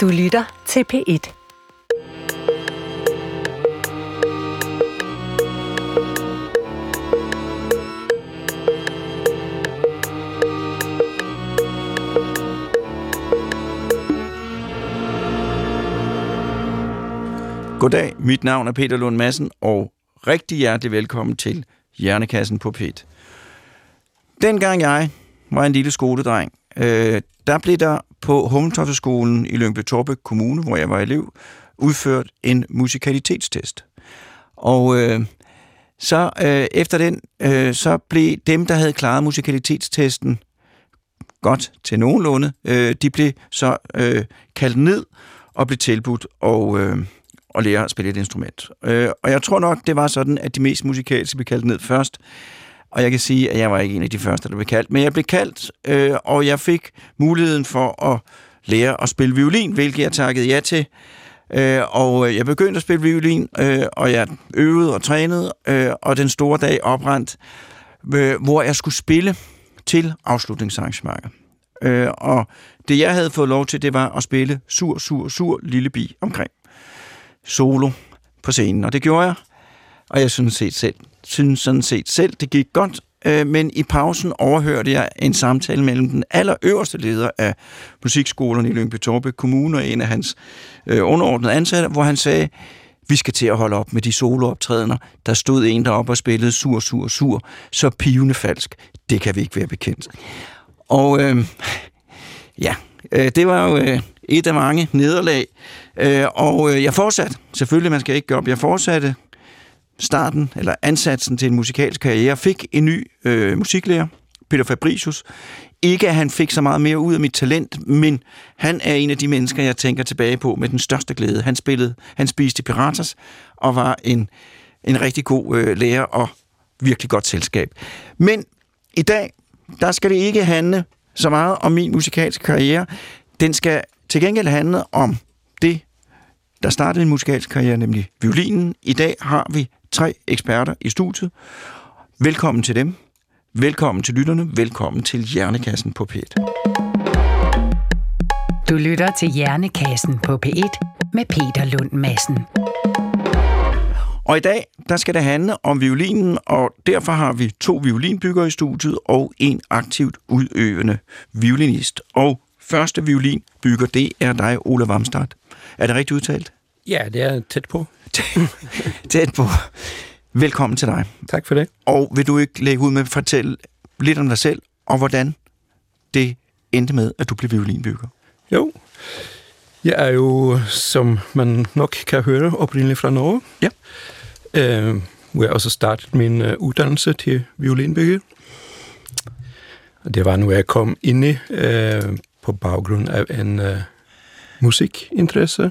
Du lytter til P1. Goddag, mit navn er Peter Lund Madsen, og rigtig hjertelig velkommen til Hjernekassen på PET. Dengang jeg var en lille skoledreng, øh, der blev der på Hummeltoftskolen i Lyngby Torbæk Kommune, hvor jeg var elev, udført en musikalitetstest. Og øh, så øh, efter den, øh, så blev dem, der havde klaret musikalitetstesten godt til nogenlunde, øh, de blev så øh, kaldt ned og blev tilbudt og, øh, at lære at spille et instrument. Øh, og jeg tror nok, det var sådan, at de mest musikalske blev kaldt ned først. Og jeg kan sige, at jeg var ikke en af de første, der blev kaldt. Men jeg blev kaldt, øh, og jeg fik muligheden for at lære at spille violin, hvilket jeg takkede ja til. Øh, og øh, jeg begyndte at spille violin, øh, og jeg øvede og trænede, øh, og den store dag oprandt, øh, hvor jeg skulle spille til afslutningsarrangementer. Øh, og det, jeg havde fået lov til, det var at spille sur, sur, sur lille bi omkring solo på scenen, og det gjorde jeg. Og jeg synes, set selv, synes sådan set selv, det gik godt, øh, men i pausen overhørte jeg en samtale mellem den allerøverste leder af musikskolerne i Lyngby Torbe Kommune og en af hans øh, underordnede ansatte, hvor han sagde, vi skal til at holde op med de solooptrædener. Der stod en deroppe og spillede sur, sur, sur, så pivende falsk. Det kan vi ikke være bekendt. Og øh, ja, øh, det var jo øh, et af mange nederlag. Øh, og øh, jeg fortsatte, selvfølgelig man skal ikke gøre op, jeg fortsatte starten, eller ansatsen til en musikalsk karriere, fik en ny øh, musiklærer, Peter Fabricius. Ikke at han fik så meget mere ud af mit talent, men han er en af de mennesker, jeg tænker tilbage på med den største glæde. Han spillede, han spiste Piratas, og var en, en rigtig god øh, lærer og virkelig godt selskab. Men i dag, der skal det ikke handle så meget om min musikalske karriere. Den skal til gengæld handle om det, der startede en musikalsk karriere, nemlig violinen. I dag har vi tre eksperter i studiet. Velkommen til dem. Velkommen til lytterne. Velkommen til Hjernekassen på P1. Du lytter til Hjernekassen på P1 med Peter Lund Madsen. Og i dag, der skal det handle om violinen, og derfor har vi to violinbyggere i studiet og en aktivt udøvende violinist. Og første violinbygger, det er dig, Ole Vamstad. Er det rigtigt udtalt? Ja, det er tæt på. tæt på. Velkommen til dig. Tak for det. Og vil du ikke lægge ud med at fortælle lidt om dig selv, og hvordan det endte med, at du blev violinbygger? Jo, jeg er jo, som man nok kan høre, oprindeligt fra Norge. Ja. Øh, hvor jeg også startede min uh, uddannelse til violinbygger. Det var nu, jeg kom ind i uh, på baggrund af en uh, musikinteresse.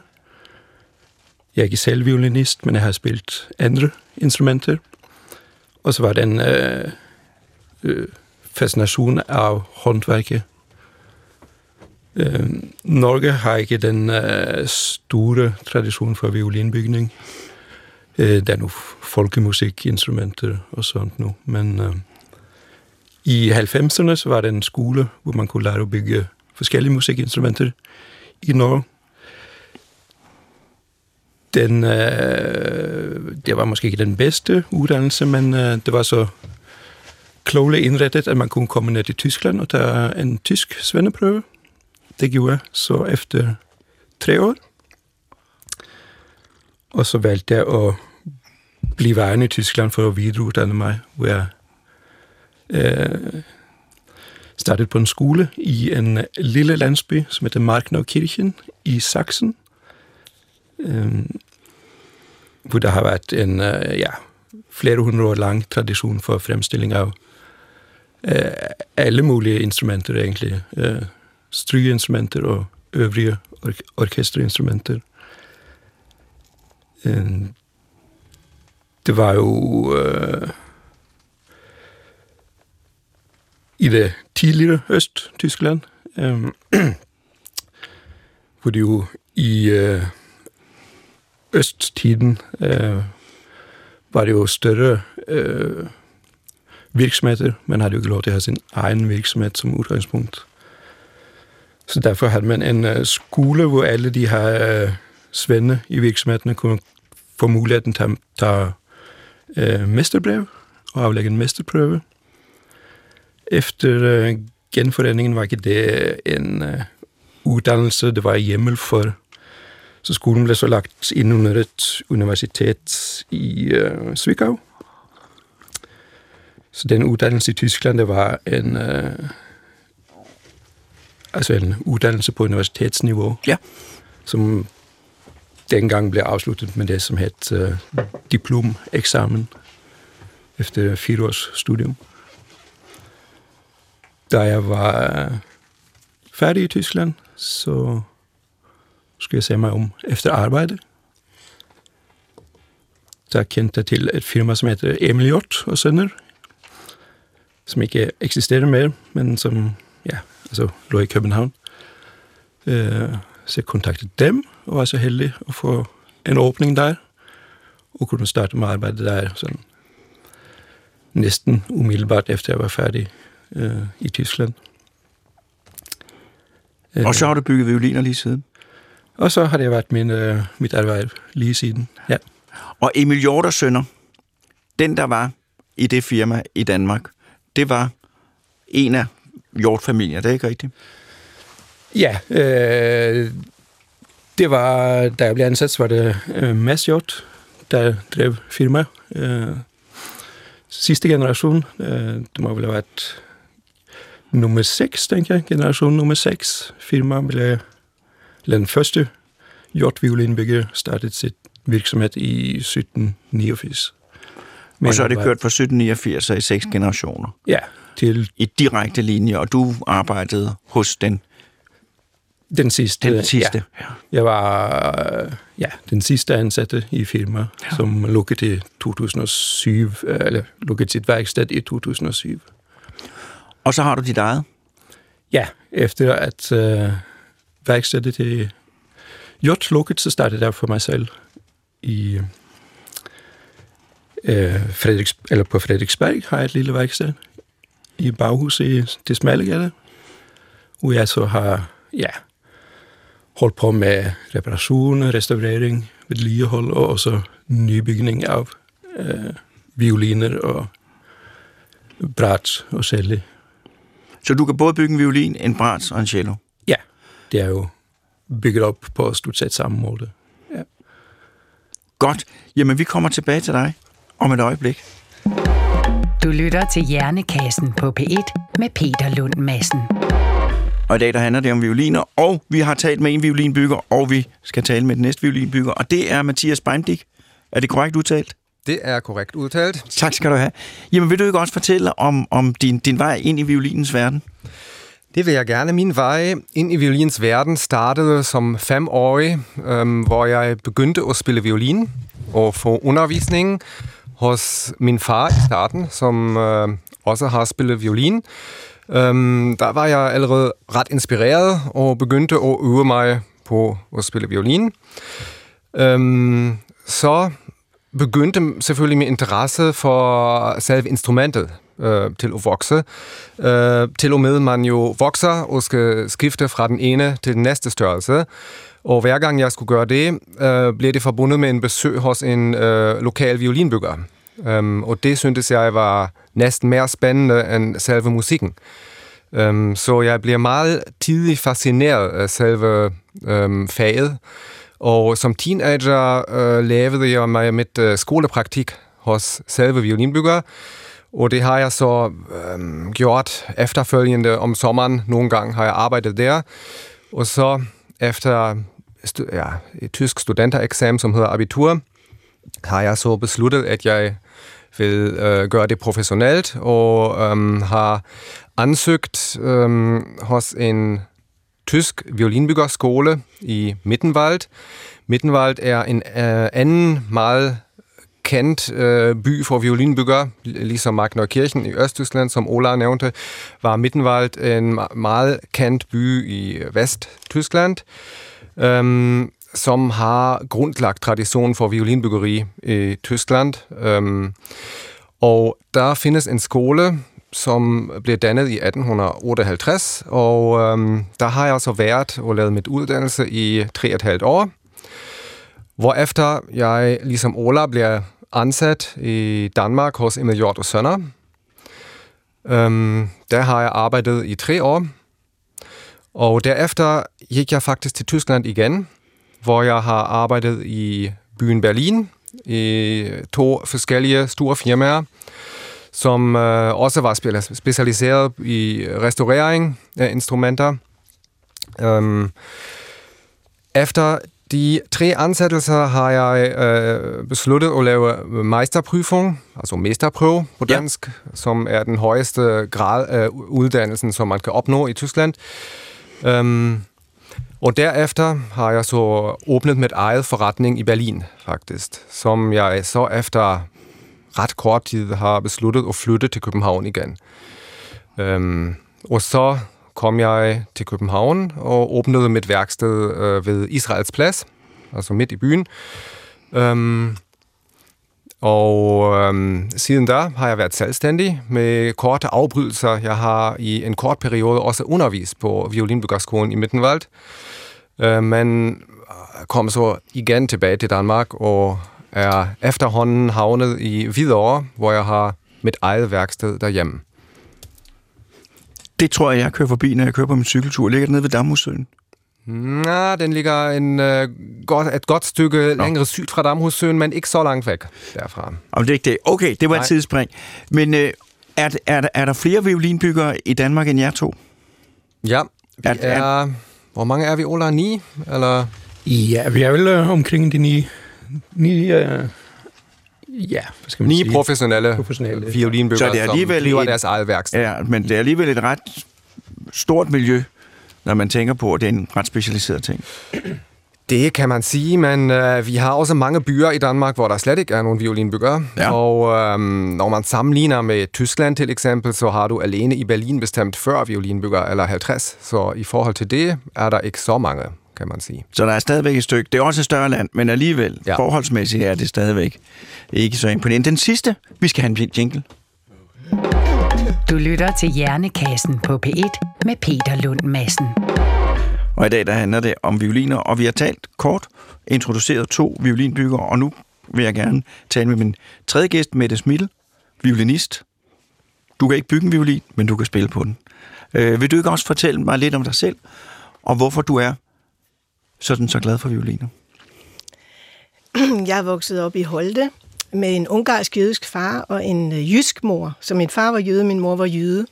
Jeg er ikke selv violinist, men jeg har spillet andre instrumenter. Og så var det en uh, fascination af håndværket. Øh, Norge har ikke den øh, store tradition for violinbygning. Øh, der er nu folkemusikinstrumenter og sådan nu, men Øh, i 90'erne så var det en skole, hvor man kunne lære at bygge forskellige musikinstrumenter i Norge. Den, øh, det var måske ikke den bedste uddannelse, men øh, det var så klogt indrettet, at man kunne komme ned til Tyskland og tage en tysk svendeprøve. Det gjorde jeg så efter tre år. Og så valgte jeg at blive værende i Tyskland for at videreuddanne mig, hvor jeg øh, startede på en skole i en lille landsby, som heter Markneukirchen i Sachsen, øh, hvor der har været en øh, ja, flere hundrede år lang tradition for fremstilling af øh, alle mulige instrumenter egentlig. Øh, strygeinstrumenter og øvrige ork orkesterinstrumenter. Øh, det var jo... Øh, i det tidligere Øst-Tyskland, øh, hvor det jo i øh, østtiden øh, var det jo større øh, virksomheder. Man havde jo ikke lov til at have sin egen virksomhed som udgangspunkt. Så derfor havde man en øh, skole, hvor alle de her øh, svende i virksomhederne kunne få muligheden til at tage øh, mesterbrev og aflægge en mesterprøve. Efter øh, genforeningen var ikke det en øh, uddannelse, det var hjemmel for. Så skolen blev så lagt ind under et universitet i uh, Zwickau. Så den uddannelse i Tyskland, det var en, uh, altså en uddannelse på universitetsniveau, Ja. som dengang blev afsluttet med det, som hed uh, diplomeksamen efter fire års studium. Da jeg var færdig i Tyskland, så skulle jeg se mig om efter arbejde. Der kendte jeg til et firma, som heter Emil Hjort og Sønner, som ikke eksisterer mere, men som ja, altså, lå i København. Eh, så jeg kontaktede dem, og var så heldig at få en åbning der, og kunne starte med arbejde der sådan næsten umiddelbart efter jeg var færdig øh, i Tyskland. Og så har du bygget violiner lige siden. Og så har det været min, øh, mit arbejde lige siden. Ja. Og Emil Hjort og Sønner, den der var i det firma i Danmark, det var en af Hjort-familier, det er ikke rigtigt? Ja, øh, det var, da jeg blev ansat, så var det øh, Mads Hjort, der drev firma. Øh, sidste generation, øh, det må vel have været nummer 6, tænker jeg, generation nummer 6. Firma blev, den første Hjort violinbygger startede sit virksomhed i 1789. Og så er det kørt fra 1789 og i seks generationer. Ja, til I direkte linje, og du arbejdede hos den, den sidste. den sidste. Ja. Jeg var ja, den sidste ansatte i firma, ja. som lukkede i 2007, øh, eller lukkede sit værksted i 2007. Og så har du dit eget. Ja, efter at øh, værkstedet det Jot lukket, så startede jeg for mig selv i øh, Frederiks, eller på Frederiksberg har jeg et lille værksted i baghuset i det smalle gade, hvor jeg så har ja, holdt på med reparation, restaurering, vedligehold og også nybygning af øh, violiner og brats og cello. Så du kan både bygge en violin, en brats og en cello. Ja, det er jo bygget op på stort set samme måde. Godt. Jamen, vi kommer tilbage til dig om et øjeblik. Du lytter til Hjernekassen på P1 med Peter Lund Madsen. Og i dag der handler det om violiner, og vi har talt med en violinbygger, og vi skal tale med den næste violinbygger, og det er Mathias Beindig. Er det korrekt udtalt? Det er korrekt udtalt. Tak skal du have. Jamen, vil du ikke også fortælle om, om din, din vej ind i violinens verden? Det vil jeg gerne. Min vej ind i violins verden startede som femårig, øhm, hvor jeg begyndte at spille violin og få undervisning hos min far i starten, som øh, også har spillet violin. Øhm, der var jeg allerede ret inspireret og begyndte at øve mig på at spille violin. Øhm, så begyndte selvfølgelig min interesse for selve instrumentet øh, til at vokse. Øh, til og med man jo vokser og skal skifte fra den ene til den næste størrelse. Og hver gang jeg skulle gøre det, øh, blev det forbundet med en besøg hos en øh, lokal violinbygger. Um, og det syntes jeg var næsten mere spændende end selve musikken. Um, så jeg bliver meget tidligt fascineret af selve um, faget. Og som teenager uh, lavede jeg mig mit uh, skolepraktik hos selve violinbygger. Og det har jeg så øhm, gjort efterfølgende om sommeren. Nogle gange har jeg arbejdet der. Og så efter stu- ja, et tysk studentereksamen, som hedder Abitur, har jeg så besluttet, at jeg vil øh, gøre det professionelt, og øhm, har ansøgt øhm, hos en tysk violinbyggerskole i Mittenwald. Mittenwald er en øh, anden meget kendt øh, by for violinbygger, ligesom Magnerkirchen i Østtyskland, som Ola nævnte, var Mittenwald en meget kendt by i Vesttyskland, øhm, som har grundlagt tradition for violinbyggeri i Tyskland. Øhm, og der findes en skole, som blev dannet i 1858, og øhm, der har jeg altså været og lavet mit uddannelse i tre og et halvt år. Hvorefter jeg, ligesom Ola, bliver ansat i Danmark hos Emil Hjort og Sønner. Øhm, der har jeg arbejdet i tre år, og derefter gik jeg faktisk til Tyskland igen, hvor jeg har arbejdet i byen Berlin i to forskellige store firmaer, som øh, også var specialiseret i restaurering af instrumenter. Øhm, efter de tre ansættelser har jeg øh, besluttet at lave meisterprüfung, altså mesterprøve på dansk, ja. som er den højeste grad af uddannelsen, som man kan opnå i Tyskland. Øhm, og derefter har jeg så åbnet mit eget forretning i Berlin, faktisk, som jeg så efter ret kort tid har besluttet at flytte til København igen. Øhm, og så kom jeg til København og åbnede mit værksted øh, ved Israels Plads, altså midt i byen. Øhm, og øhm, siden da har jeg været selvstændig med korte afbrydelser. Jeg har i en kort periode også undervist på violinbyggerskolen i Mittenwald. Øh, men øh, kom så igen tilbage til Danmark og er efterhånden havnet i Hvidovre, hvor jeg har mit eget værksted derhjemme. Det tror jeg, jeg kører forbi, når jeg kører på min cykeltur. Ligger det nede ved Damhussøen? Nej, den ligger en, uh, godt, et godt stykke Nå. længere syd fra Damhussøen, men ikke så langt væk derfra. Og det er ikke det. Okay, det var Nej. et tidsspring. Men uh, er, er, er der flere violinbyggere i Danmark end jer to? Ja, vi er, er, hvor mange er vi, Ola? Ni? Eller? Ja, vi er vel uh, omkring de ni, ni uh, ja, hvad skal man Ni sige? professionelle, professionelle violinbyggere, Så det er alligevel som driver deres eget værksted. Ja, men det er alligevel et ret stort miljø, når man tænker på, at det er en ret specialiseret ting. Det kan man sige, men øh, vi har også mange byer i Danmark, hvor der slet ikke er nogen violinbyggere. Ja. Og øh, når man sammenligner med Tyskland til eksempel, så har du alene i Berlin bestemt 40 violinbyggere, eller 50. Så i forhold til det er der ikke så mange, kan man sige. Så der er stadigvæk et stykke. Det er også et større land, men alligevel, ja. forholdsmæssigt er det stadigvæk ikke så imponerende. Den sidste, vi skal have en jingle. Du lytter til Hjernekassen på P1 med Peter Lund Madsen. Og i dag der handler det om violiner, og vi har talt kort, introduceret to violinbyggere, og nu vil jeg gerne tale med min tredje gæst, Mette Smittel, violinist. Du kan ikke bygge en violin, men du kan spille på den. Øh, vil du ikke også fortælle mig lidt om dig selv, og hvorfor du er sådan så glad for violiner? Jeg er vokset op i Holte med en ungarsk jødisk far og en øh, jysk mor. Så min far var jøde, min mor var jøde.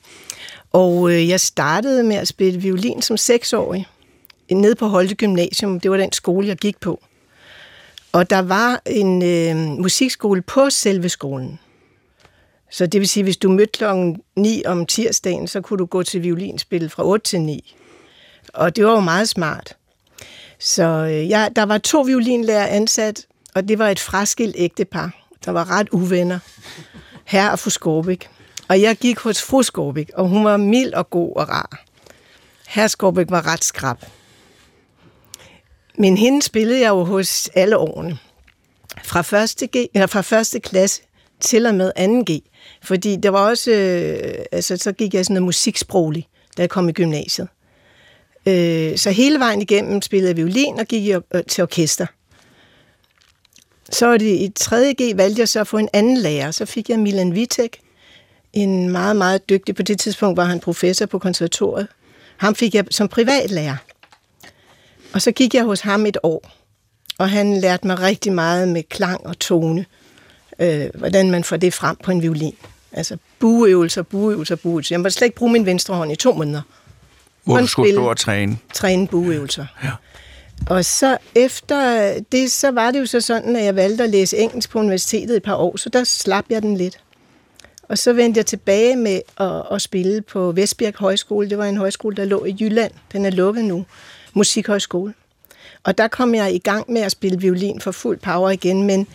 Og øh, jeg startede med at spille violin som seksårig nede på Holte Gymnasium. Det var den skole, jeg gik på. Og der var en øh, musikskole på selve skolen. Så det vil sige, hvis du mødte klokken 9 om tirsdagen, så kunne du gå til violinspil fra 8 til 9. Og det var jo meget smart. Så øh, ja, der var to violinlærer ansat, og det var et fraskilt ægtepar, der var ret uvenner. Herre og fru Skorbæk. Og jeg gik hos fru Skorbæk, og hun var mild og god og rar. Herre Skorbæk var ret skrab. Men hende spillede jeg jo hos alle årene. Fra første, G, eller fra første klasse til og med 2G. Fordi der var også, øh, altså så gik jeg sådan noget musiksproglig, da jeg kom i gymnasiet. Øh, så hele vejen igennem spillede jeg violin og gik i, øh, til orkester. Så var det i 3.G valgte jeg så at få en anden lærer. Så fik jeg Milan Vitek, en meget, meget dygtig, på det tidspunkt var han professor på konservatoriet. Ham fik jeg som privatlærer. Og så gik jeg hos ham et år, og han lærte mig rigtig meget med klang og tone, øh, hvordan man får det frem på en violin. Altså bueøvelser, bueøvelser, bueøvelser. Jeg måtte slet ikke bruge min venstre hånd i to måneder. Hvor du skulle stå og træne? Træne bueøvelser. Ja. Og så efter det, så var det jo så sådan, at jeg valgte at læse engelsk på universitetet et par år, så der slap jeg den lidt. Og så vendte jeg tilbage med at, at spille på Vestbjerg Højskole. Det var en højskole, der lå i Jylland. Den er lukket nu. Musikhøjskole. Og der kom jeg i gang med at spille violin for fuld power igen, men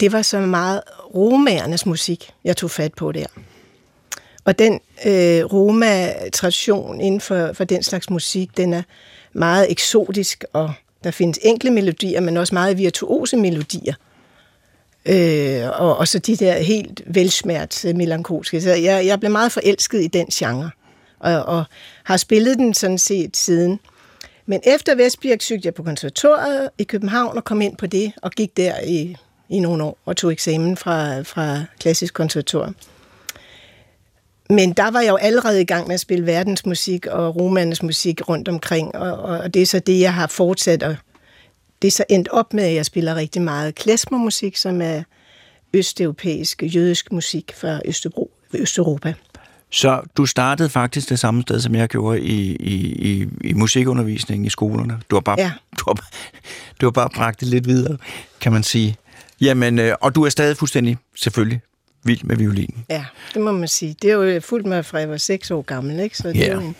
det var så meget romaernes musik, jeg tog fat på der. Og den øh, Roma-tradition inden for, for den slags musik, den er meget eksotisk, og der findes enkle melodier, men også meget virtuose melodier. Øh, og, og så de der helt velsmert melankolske. Så jeg, jeg blev meget forelsket i den genre, og, og har spillet den sådan set siden. Men efter Vestbjerg søgte jeg på konservatoriet i København og kom ind på det, og gik der i, i nogle år og tog eksamen fra, fra klassisk konservatorium. Men der var jeg jo allerede i gang med at spille verdensmusik og romanens musik rundt omkring, og, og det er så det, jeg har fortsat, og det er så endt op med, at jeg spiller rigtig meget klezmermusik, som er østeuropæisk, jødisk musik fra Østerbro, Østeuropa. Så du startede faktisk det samme sted, som jeg gjorde i, i, i, i musikundervisningen i skolerne. Du har bare, Ja. du har, du har bare bragt det lidt videre, kan man sige. Jamen, øh, og du er stadig fuldstændig, selvfølgelig, vild med violinen. Ja, det må man sige. Det er jo fuldt med, fra jeg var seks år gammel, ikke? Så det Ja. er jo en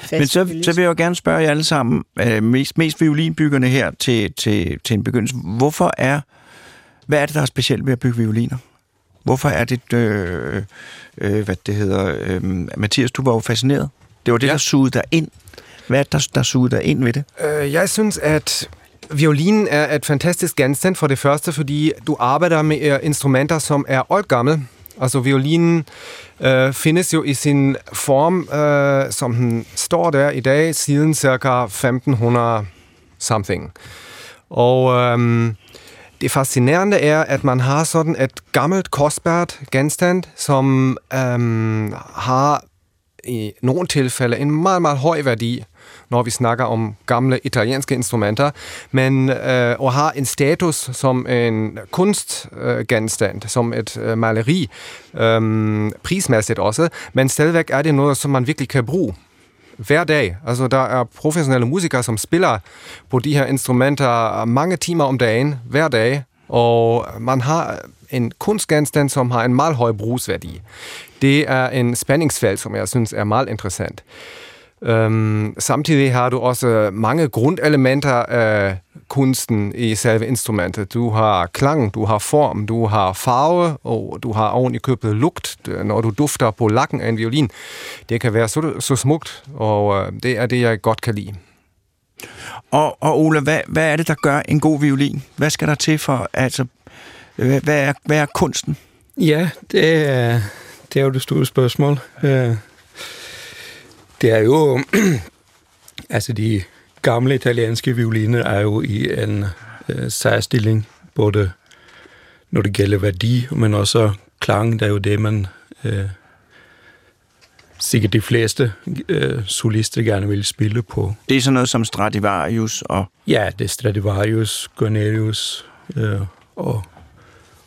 fast Men så, så vil jeg jo gerne spørge jer alle sammen, øh, mest, mest violinbyggerne her til, til, til en begyndelse. Hvorfor er, hvad er det, der er specielt ved at bygge violiner? Hvorfor er det, øh, øh, hvad det hedder, øh, Mathias, du var jo fascineret. Det var det. Ja. der sugede dig ind. Hvad er det, der, der sugede dig ind ved det? Øh, Jeg synes, at violinen er et fantastisk genstand for det første, fordi du arbejder med øh, instrumenter, som er oldgamle. Altså violinen øh, findes jo i sin form, øh, som den står der i dag, siden ca. 1500 something. Og øhm, det fascinerende er, at man har sådan et gammelt, kostbart genstand, som øhm, har i nogle tilfælde en meget, meget høj værdi, når vi snakker om gamle italienske instrumenter, men øh, og har en status som en kunstgenstand, øh, som et øh, maleri, øh, prismæssigt også, men stadigvæk er det noget, som man virkelig kan bruge hver dag. Altså, der er professionelle musikere, som spiller på de her instrumenter mange timer om dagen, hver dag, og man har en kunstgenstand, som har en meget høj brugsværdi. Det er en spændingsfelt, som jeg synes er meget interessant. Øhm, samtidig har du også mange grundelementer af kunsten i selve instrumentet. Du har klang, du har form, du har farve, og du har oven i købet lugt, når du dufter på lakken af en violin. Det kan være så, så smukt, og øh, det er det, jeg godt kan lide. Og, og Ola, hvad, hvad er det, der gør en god violin? Hvad skal der til for, altså, hvad, hvad, er, hvad er kunsten? Ja, det er, det er jo det store spørgsmål. Øh, Det er jo... altså, de gamle italienske violiner er jo i en øh, særstilling, både når det gælder værdi, men også klang. Det er jo det, man... Øh, sikkert de fleste øh, solister gerne vil spille på. Det er sådan noget som Stradivarius og... Ja, det er Stradivarius, Guarnerius øh, og,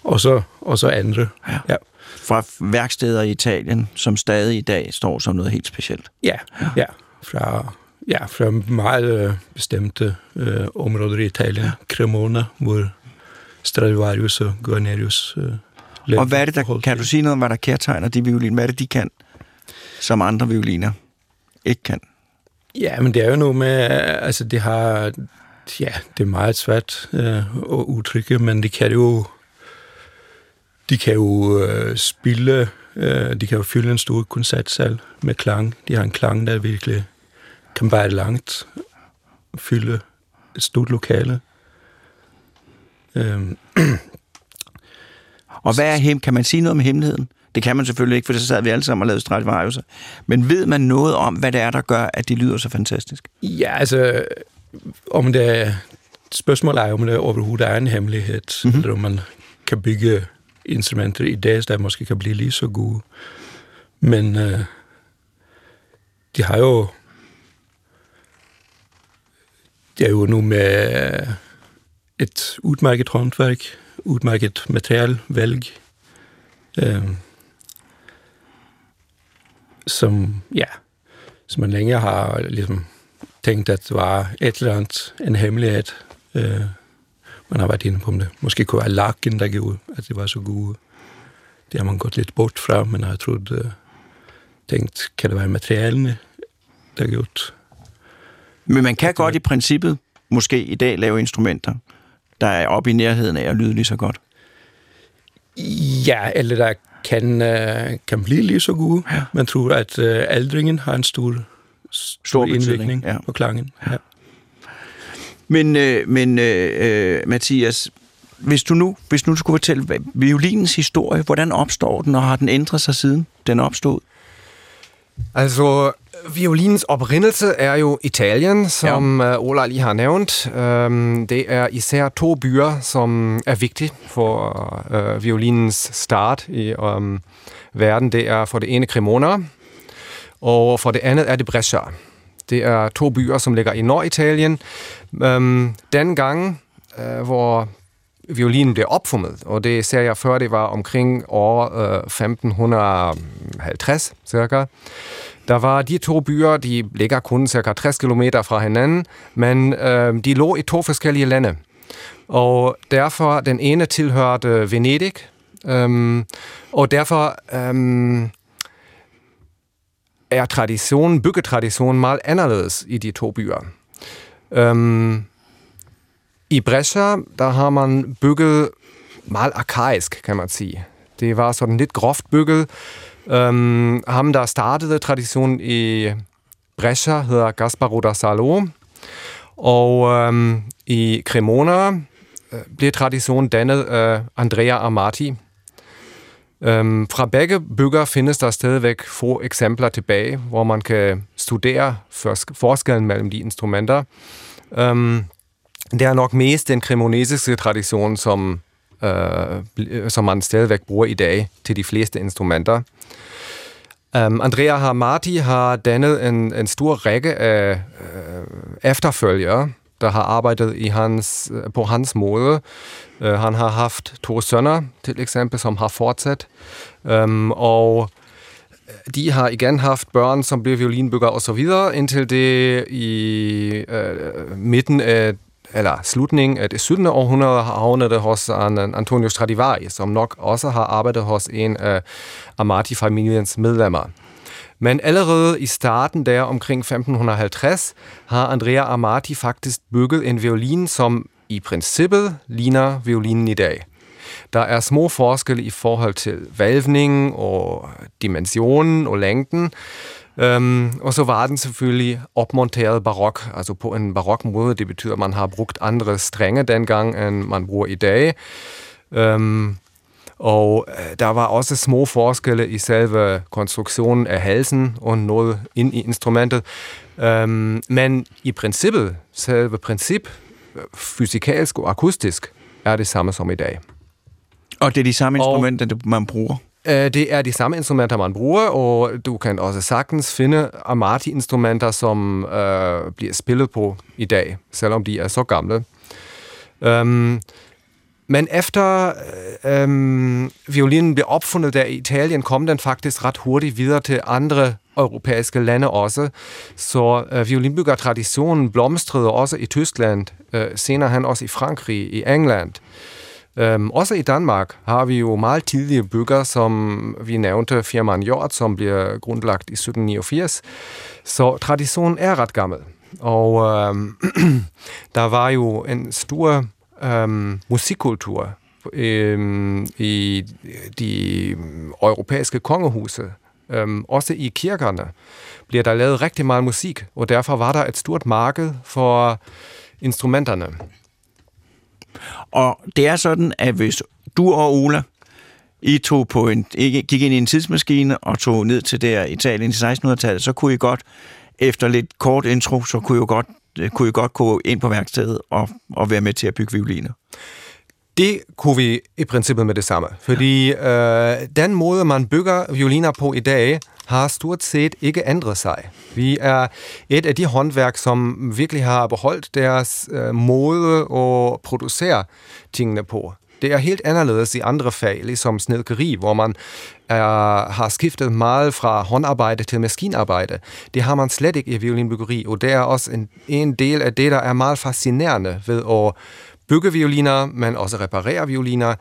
og, så, og så andre. Ja. Ja. Fra værksteder i Italien, som stadig i dag står som noget helt specielt. Ja, ja. Fra, ja, fra meget øh, bestemte øh, områder i Italien. Cremona, hvor Stradivarius og Guarnerius øh, Og hvad er det, der, kan du sige noget om, hvad der kærtegner de violiner? Hvad er det, de kan, som andre violiner ikke kan? Ja, men det er jo noget med, altså det har, ja, det er meget svært øh, at udtrykke, men de kan jo, de kan jo øh, spille, øh, de kan jo fylde en stor koncertsal med klang. De har en klang, der virkelig kan bære langt, fylde et stort lokale. Øhm, Og hvad er hem? Kan man sige noget om hemmeligheden? Det kan man selvfølgelig ikke, for så sad vi alle sammen og lavede Stradivarius. Men ved man noget om, hvad det er, der gør, at de lyder så fantastisk? Ja, altså, om det spørgsmålet er, om det overhovedet er en hemmelighed, mm-hmm. eller om man kan bygge instrumenter i dag, der måske kan blive lige så gode. Men øh, de har jo det er jo nu med øh, et udmærket håndværk, udmærket materialvalg, øh, som, ja, som man længe har ligesom tænkt, at det var et eller andet, en hemmelighed. Øh, man har været inde på, det måske kunne være lakken, der gjorde, at det var så gode. Det har man gået lidt bort fra, men jeg har troet, øh, tænkt, kan det være materialerne, der gjort? Men man kan godt i princippet måske i dag lave instrumenter, der er oppe i nærheden af at lyde lige så godt. Ja, eller der kan, øh, kan blive lige så gode. Ja. Man tror, at øh, aldringen har en stor, stor betydning, indvirkning ja. på klangen. Ja. Men, øh, men øh, øh, Mathias, hvis du nu, hvis nu skulle fortælle hvad- violinens historie, hvordan opstår den, og har den ændret sig siden den opstod? Altså, violinens oprindelse er jo Italien, som ja. Ola lige har nævnt. Um, det er især to byer, som er vigtige for uh, violinens start i um, verden. Det er for det ene Cremona, og for det andet er det Brescia. Det er to byer, som ligger i Norditalien. Øhm, den gang, øh, hvor violinen blev opfundet, og det ser jeg før, det var omkring år øh, 1550 cirka, der var de to byer, de ligger kun cirka 60 km fra hinanden, men øh, de lå i to forskellige lande. Og derfor, den ene tilhørte Venedig, øhm, og derfor øhm, er traditionen, byggetraditionen meget anderledes i de to byer. Øhm, I Brescia, der har man bygget meget arkaisk, kan man sige. Det var sådan lidt groft bygget. Um, ham, der startede traditionen i Brescia, hedder Gasparo da Salo. Og um, i Cremona uh, blev traditionen dannet af Andrea Amati. Øhm, fra begge bygger findes der stadigvæk få eksempler tilbage, hvor man kan studere forskellen mellem de instrumenter. Øhm, det er nok mest den kremonesiske tradition, som, øh, som man stadigvæk bruger i dag til de fleste instrumenter. Um, Andrea Hamati har dannet en, en stor række af øh, efterfølgere, der har arbejdet i hans, øh, på hans måde. Uh, han har haft to sønner, til eksempel, som har fortsat. Um, og øh, de har igen haft børn, som blev violinbygger og så videre, indtil det i uh, midten af eller slutningen af det 17. århundrede havnede hos det hos Antonio Stradivari, som nok også har arbejdet hos en af Amati-familiens medlemmer. Men allerede i starten der omkring 1550 har Andrea Amati faktisk bygget en violin, som i princippet ligner violinen i dag. Der er små forskelle i forhold til valvning og dimensionen og længden, Um, og så var den selvfølgelig opmonteret barok, altså på en barok måde. Det betyder, at man har brugt andre strenge dengang, end man bruger i dag. Um, og der var også små forskelle i selve konstruktionen af halsen og noget ind i instrumentet. Um, men i princippet, selve princip, fysikalsk og akustisk, er det samme som i dag. Og det er de samme instrumenter, man bruger? Det er de samme instrumenter, man bruger, og du kan også sagtens finde Amati-instrumenter, som øh, bliver spillet på i dag, selvom de er så gamle. Um, men efter øh, øh violinen blev opfundet der i Italien, kom den faktisk ret hurtigt videre til andre europæiske lande også. Så øh, violinbyggertraditionen blomstrede også i Tyskland, øh, senere hen også i Frankrig, i England. Øhm, også i Danmark har vi jo meget tidlige bygger, som vi nævnte, firmaen Hjort, som bliver grundlagt i 1789. Så traditionen er ret gammel. Og um, der var jo en stor ähm, musikkultur ähm, i de europæiske kongehuse. ähm, også i kirkerne bliver der lavet rigtig meget musik, og derfor var der et stort marked for instrumenterne. Og det er sådan, at hvis du og Ola, I tog på en, gik ind i en tidsmaskine og tog ned til der Italien i 1600-tallet, så kunne I godt, efter lidt kort intro, så kunne I godt, kunne I godt gå ind på værkstedet og, og være med til at bygge violiner. Det kunne vi i princippet med det samme, fordi ja. øh, den måde, man bygger violiner på i dag, har stort set ikke ændret sig. Vi er et af de håndværk, som virkelig har beholdt deres øh, måde at producere tingene på. Det er helt anderledes i andre fag, ligesom snedkeri, hvor man er, har skiftet meget fra håndarbejde til maskinarbejde. Det har man slet ikke i violinbyggeri, og det er også en, en del af det, der er meget fascinerende ved at bygge violiner, men også reparere violiner,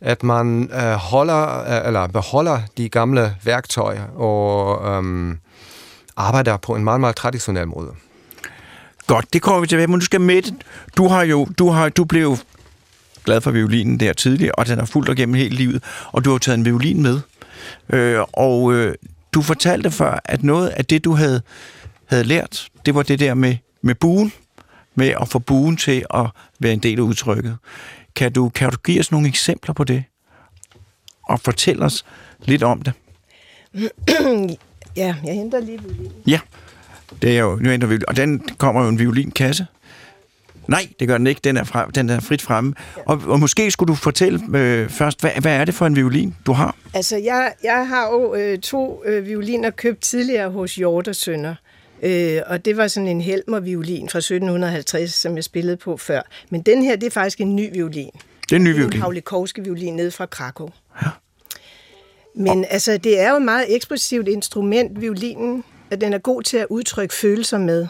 at man øh, holder, øh, eller beholder de gamle værktøjer og øh, arbejder på en meget, meget traditionel måde. Godt, det kommer vi tilbage, men du skal med Du har jo, du har, du blev glad for violinen der tidligere, og den har fulgt dig gennem hele livet, og du har taget en violin med. Øh, og øh, du fortalte før, at noget af det, du havde, havde lært, det var det der med, med buen, med at få buen til at være en del af udtrykket. Kan du, kan du give os nogle eksempler på det? Og fortælle os lidt om det? Ja, jeg henter lige violin. Ja, det er jo, nu henter vi, og den kommer jo en violinkasse. Nej, det gør den ikke. Den er, fra, den er frit fremme. Og, og måske skulle du fortælle øh, først, hvad, hvad er det for en violin, du har? Altså, jeg, jeg har jo øh, to øh, violiner købt tidligere hos Hjort og Sønder. Øh, og det var sådan en Helmer-violin fra 1750, som jeg spillede på før. Men den her, det er faktisk en ny violin. Det er en ny er en violin. Pavlikovski-violin nede fra Krakow. Ja. Men altså, det er jo et meget ekspressivt instrument, violinen, at den er god til at udtrykke følelser med.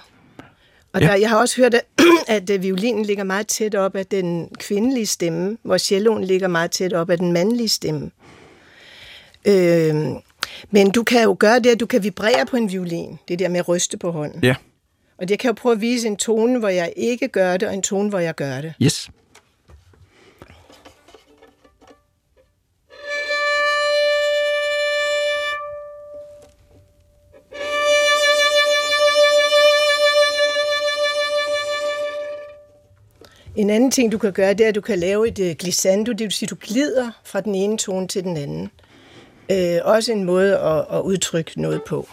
Og Ja. der, jeg har også hørt, at, at øh, violinen ligger meget tæt op af den kvindelige stemme, hvor celloen ligger meget tæt op af den mandlige stemme. Øh, men du kan jo gøre det, at du kan vibrere på en violin. Det der med at ryste på hånden. Ja, Og det kan jo prøve at vise en tone, hvor jeg ikke gør det, og en tone, hvor jeg gør det. yes. En anden ting, du kan gøre, det er, at du kan lave et øh, glissando, det vil sige, at du glider fra den ene tone til den anden. Øh, også en måde at, at udtrykke noget på.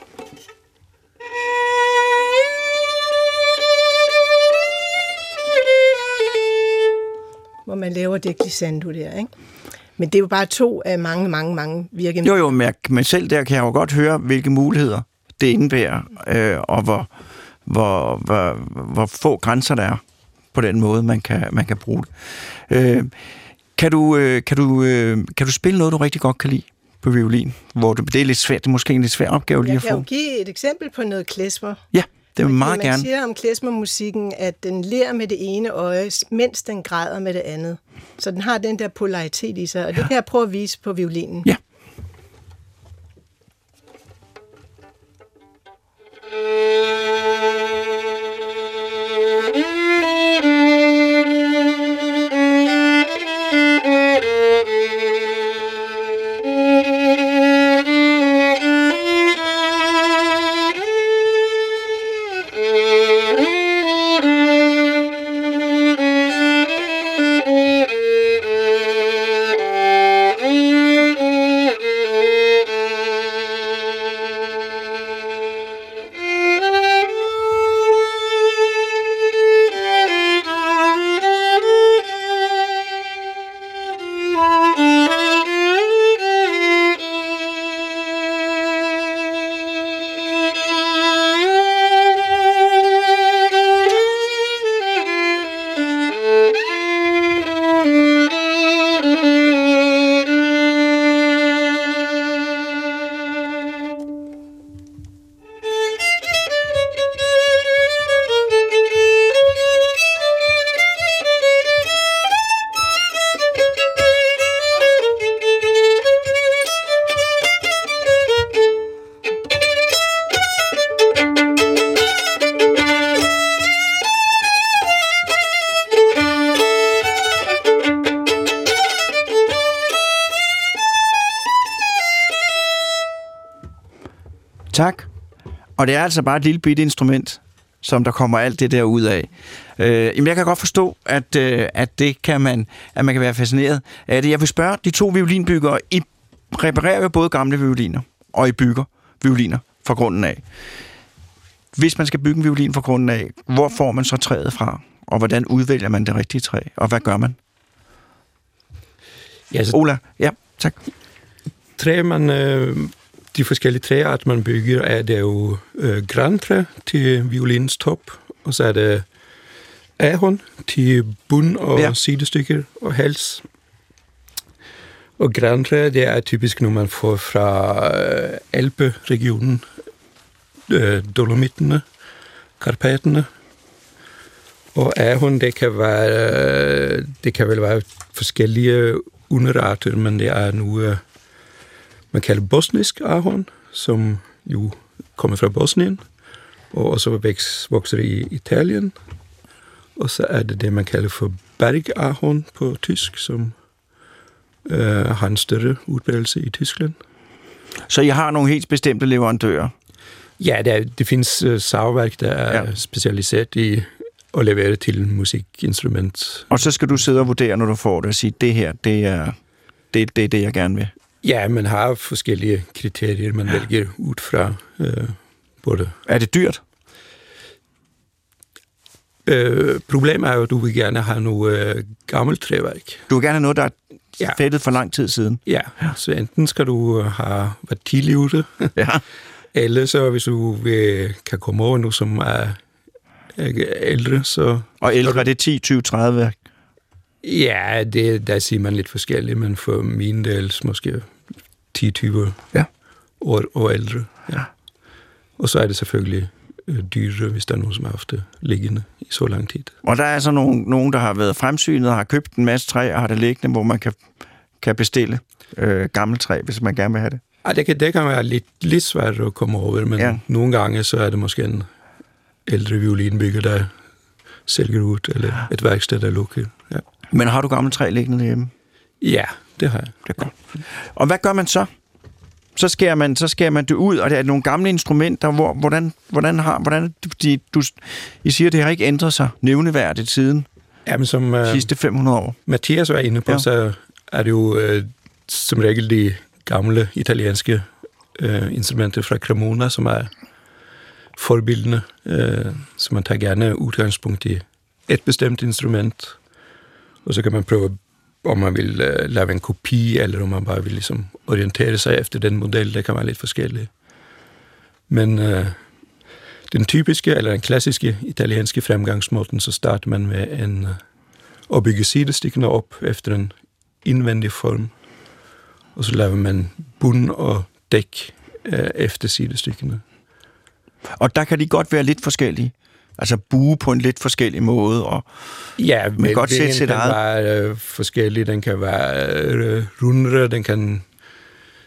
Hvor man laver det glissando der, ikke? Men det er jo bare to af mange, mange, mange virkemidler. Jo, jo, men, jeg, men selv der kan jeg jo godt høre, hvilke muligheder det indebærer, øh, og hvor, hvor, hvor, hvor få grænser der er på den måde, man kan, man kan bruge det. Øh, kan, du, øh, kan, du, øh, kan du spille noget, du rigtig godt kan lide på violin? Hvor du, det er lidt svært, det er måske en lidt svær opgave lige Jeg at kan jo få. give et eksempel på noget klesmer. Ja, det vil Fordi meget man gerne. siger om klezmermusikken, at den ler med det ene øje, mens den græder med det andet. Så den har den der polaritet i sig, og det kan jeg prøve at vise på violinen. Ja. Tak. Og det er altså bare et lille bitte instrument, som der kommer alt det der ud af. Øh, jamen jeg kan godt forstå, at, øh, at det kan man, at man kan være fascineret af det. Jeg vil spørge de to violinbyggere. I reparerer jo både gamle violiner, og I bygger violiner fra grunden af. Hvis man skal bygge en violin fra grunden af, hvor får man så træet fra? Og hvordan udvælger man det rigtige træ? Og hvad gør man? Ja, så Ola, ja, tak. træ, man, øh, de forskellige træarter, man bygger, er det jo øh, grantræ til violinens top, og så er det ahorn til bund og Ja. sidestykker og hals. Og grantræ, det er typisk noget, man får fra øh, Alperegionen, øh, Dolomittene, Karpaterne. Og ahorn, det kan, være, øh, det kan vel være forskellige underarter, men det er nu, øh, man kalder bosnisk ahorn, som jo kommer fra Bosnien, og også væks, vokser i Italien. Og så er det det, man kalder for bergahorn på tysk, som øh, har en større udbredelse i Tyskland. Så I har nogle helt bestemte leverandører. Ja, det, er, det findes uh, savværk, der er Ja. specialiseret i og levere til musikinstrument. Og så skal du sidde og vurdere, når du får det, og sige, det her, det er det, det, det jeg gerne vil. Ja, man har forskellige kriterier, man vælger ud fra. Øh, både. Er det dyrt? Øh, problemet er jo, at du vil gerne have noget øh, gammelt træværk. Du vil gerne have noget, der er Ja. fættet for lang tid siden. Ja, så enten skal du have været tidlig ude, Ja. eller så hvis du vil, kan komme over nu, som er er ældre, så Og ældre, er det 10, 20, 30? Ja, det, der siger man lidt forskelligt, men for min del måske 10-20 Ja. år, år ældre. Ja. Og så er det selvfølgelig øh, dyrere, hvis der er nogen, som har haft det liggende i så lang tid. Og der er så nogen, nogen der har været fremsynet og har købt en masse træ og har det liggende, hvor man kan, kan bestille øh, gammelt træ, hvis man gerne vil have det. Ej, det, kan, det kan være lidt, lidt svært at komme over, men Ja. ja. nogle gange så er det måske en ældre violinbygger, der sælger ud, eller et værksted, der lukker. Ja. Men har du gammelt træ liggende hjemme? ja, det har jeg. Det er godt. Og hvad gør man så? Så skærer man, så skærer man det ud, og det er nogle gamle instrumenter, hvor, hvordan, hvordan har, hvordan, de, du, I siger, det har ikke ændret sig nævneværdigt siden Jamen, som uh, sidste 500 år. Mathias var inde på, Ja. så er det jo uh, som regel de gamle italienske uh, instrumenter fra Cremona, som er forbildende. Uh, så man tager gerne udgangspunkt i et bestemt instrument, og så kan man prøve, om man vil uh, lave en kopi, eller om man bare vil ligesom orientere sig efter den model. Det kan være lidt forskelligt. Men uh, den typiske, eller den klassiske italienske fremgangsmåten, så starter man med en uh, at bygge sidestikkene op efter en indvendig form. Og så laver man bund og dæk uh, efter sidestykkerne. Og der kan de godt være lidt forskellige. Altså bue på en lidt forskellig måde. Og, Ja, men godt sætte den sit kan eget. være øh, forskellig. Den kan være øh, rundere, den kan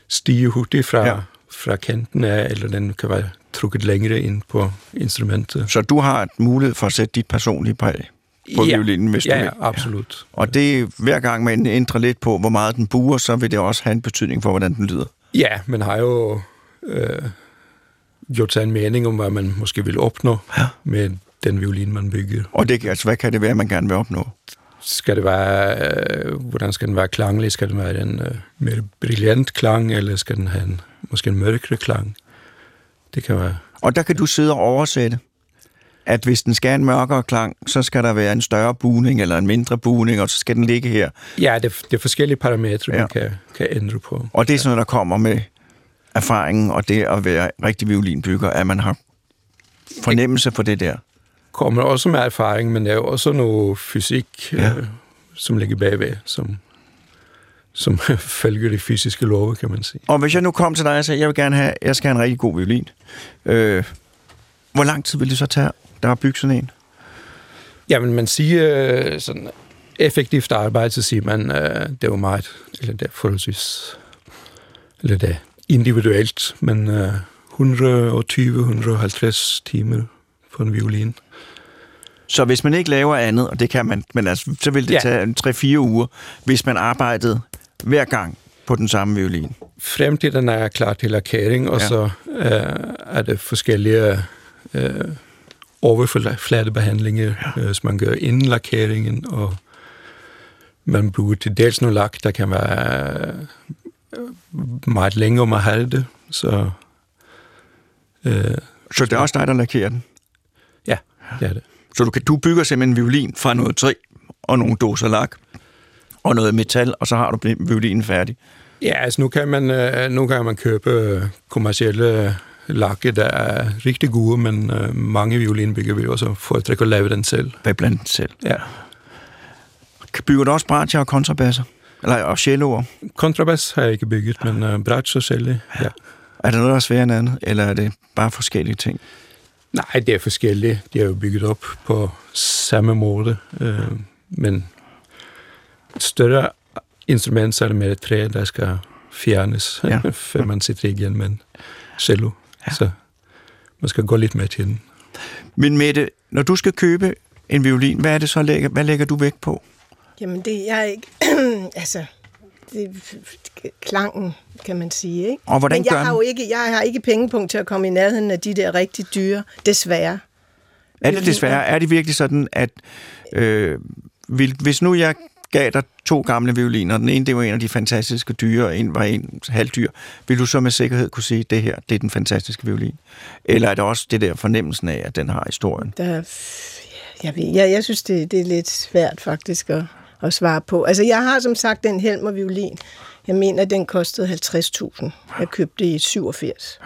stige hurtigt fra, Ja. ja. fra kanten af, eller den kan være trukket længere ind på instrumentet. så du har et mulighed for at sætte dit personlige præg på ja. violinen, hvis ja, du vil. ja, absolut. Og det er hver gang man ændrer lidt på, hvor meget den buer, så vil det også have en betydning for, hvordan den lyder. Ja, man har jo øh, gjort sig en mening om, hvad man måske vil opnå Ja. med den violin, man bygger. Og det, altså, hvad kan det være, man gerne vil opnå? Skal det være, øh, hvordan skal den være klanglig? Skal den være en øh, mere brillant klang, eller skal den have en, måske en mørkere klang? Det kan være... Og der kan du sidde og oversætte, at hvis den skal have en mørkere klang, så skal der være en større buning eller en mindre buning, og så skal den ligge her. Ja, det, det er forskellige parametre, Ja. man kan, kan ændre på. Og det er sådan noget, der kommer med erfaringen og det at være rigtig violinbygger, at man har fornemmelse for det der. Kommer også med erfaring, men der er jo også noget fysik, Ja. øh, som ligger bagved, som, som følger de fysiske love, kan man sige. Og hvis jeg nu kom til dig og sagde, jeg vil gerne have, jeg skal have en rigtig god violin, øh, hvor lang tid vil det så tage, der at bygge sådan en? Jamen, man siger øh, sådan effektivt arbejde, så siger man, øh, det er jo meget, eller det er forholdsvis, eller det individuelt, men øh, 120-150 timer på en violin. Så hvis man ikke laver andet, og det kan man, men altså, så vil det Ja. tage 3-4 uger, hvis man arbejdede hver gang på den samme violin. Frem til den er klar til lakering, og Ja. så øh, er det forskellige øh, overfladebehandlinger, ja. øh, som man gør inden lakeringen, og man bruger til dels nogle lak, der kan være meget længere om at have det, så øh, Så det er også dig, der lakerer den. ja, det er det. Så du, kan, du bygger simpelthen en violin fra noget træ og nogle doser lak og noget metal, og så har du violinen færdig. Ja, altså nu kan man, øh, nu kan man købe øh, kommercielle lakke, der er rigtig gode, men øh, mange violinbygger vil også foretrække at lave den selv. Hvad blandt selv? Ja. Bygger du også bratcher og kontrabasser? Eller og celloer? Kontrabas har jeg ikke bygget, men uh, bratsch og sælge, ja. Er der noget, der er sværere end andet, eller er det bare forskellige ting? Nej, det er forskelligt. De er jo bygget op på samme måde, øh, men større instrument, så er det med et træ, der skal fjernes, ja. før man sitter igen med en cello. Ja. Så man skal gå lidt med til den. Men Mette, når du skal købe en violin, hvad er det så, lægger, hvad lægger du vægt på? Jamen, det er ikke... altså, det klangen, kan man sige, ikke? Og hvordan Men jeg gør har jo ikke, jeg har ikke pengepunkt til at komme i nærheden af de der rigtig dyre, desværre. Er det desværre? Er det virkelig sådan, at øh, vil, hvis nu jeg gav dig to gamle violiner, den ene det var en af de fantastiske dyre, og en var en halvdyr, vil du så med sikkerhed kunne sige, at det her det er den fantastiske violin? Eller er det også det der fornemmelsen af, at den har historien? Der, jeg, jeg, jeg synes, det, det er lidt svært faktisk at, at svare på. Altså, jeg har som sagt den Helmer violin. Jeg mener, den kostede 50.000. Jeg købte det i 87.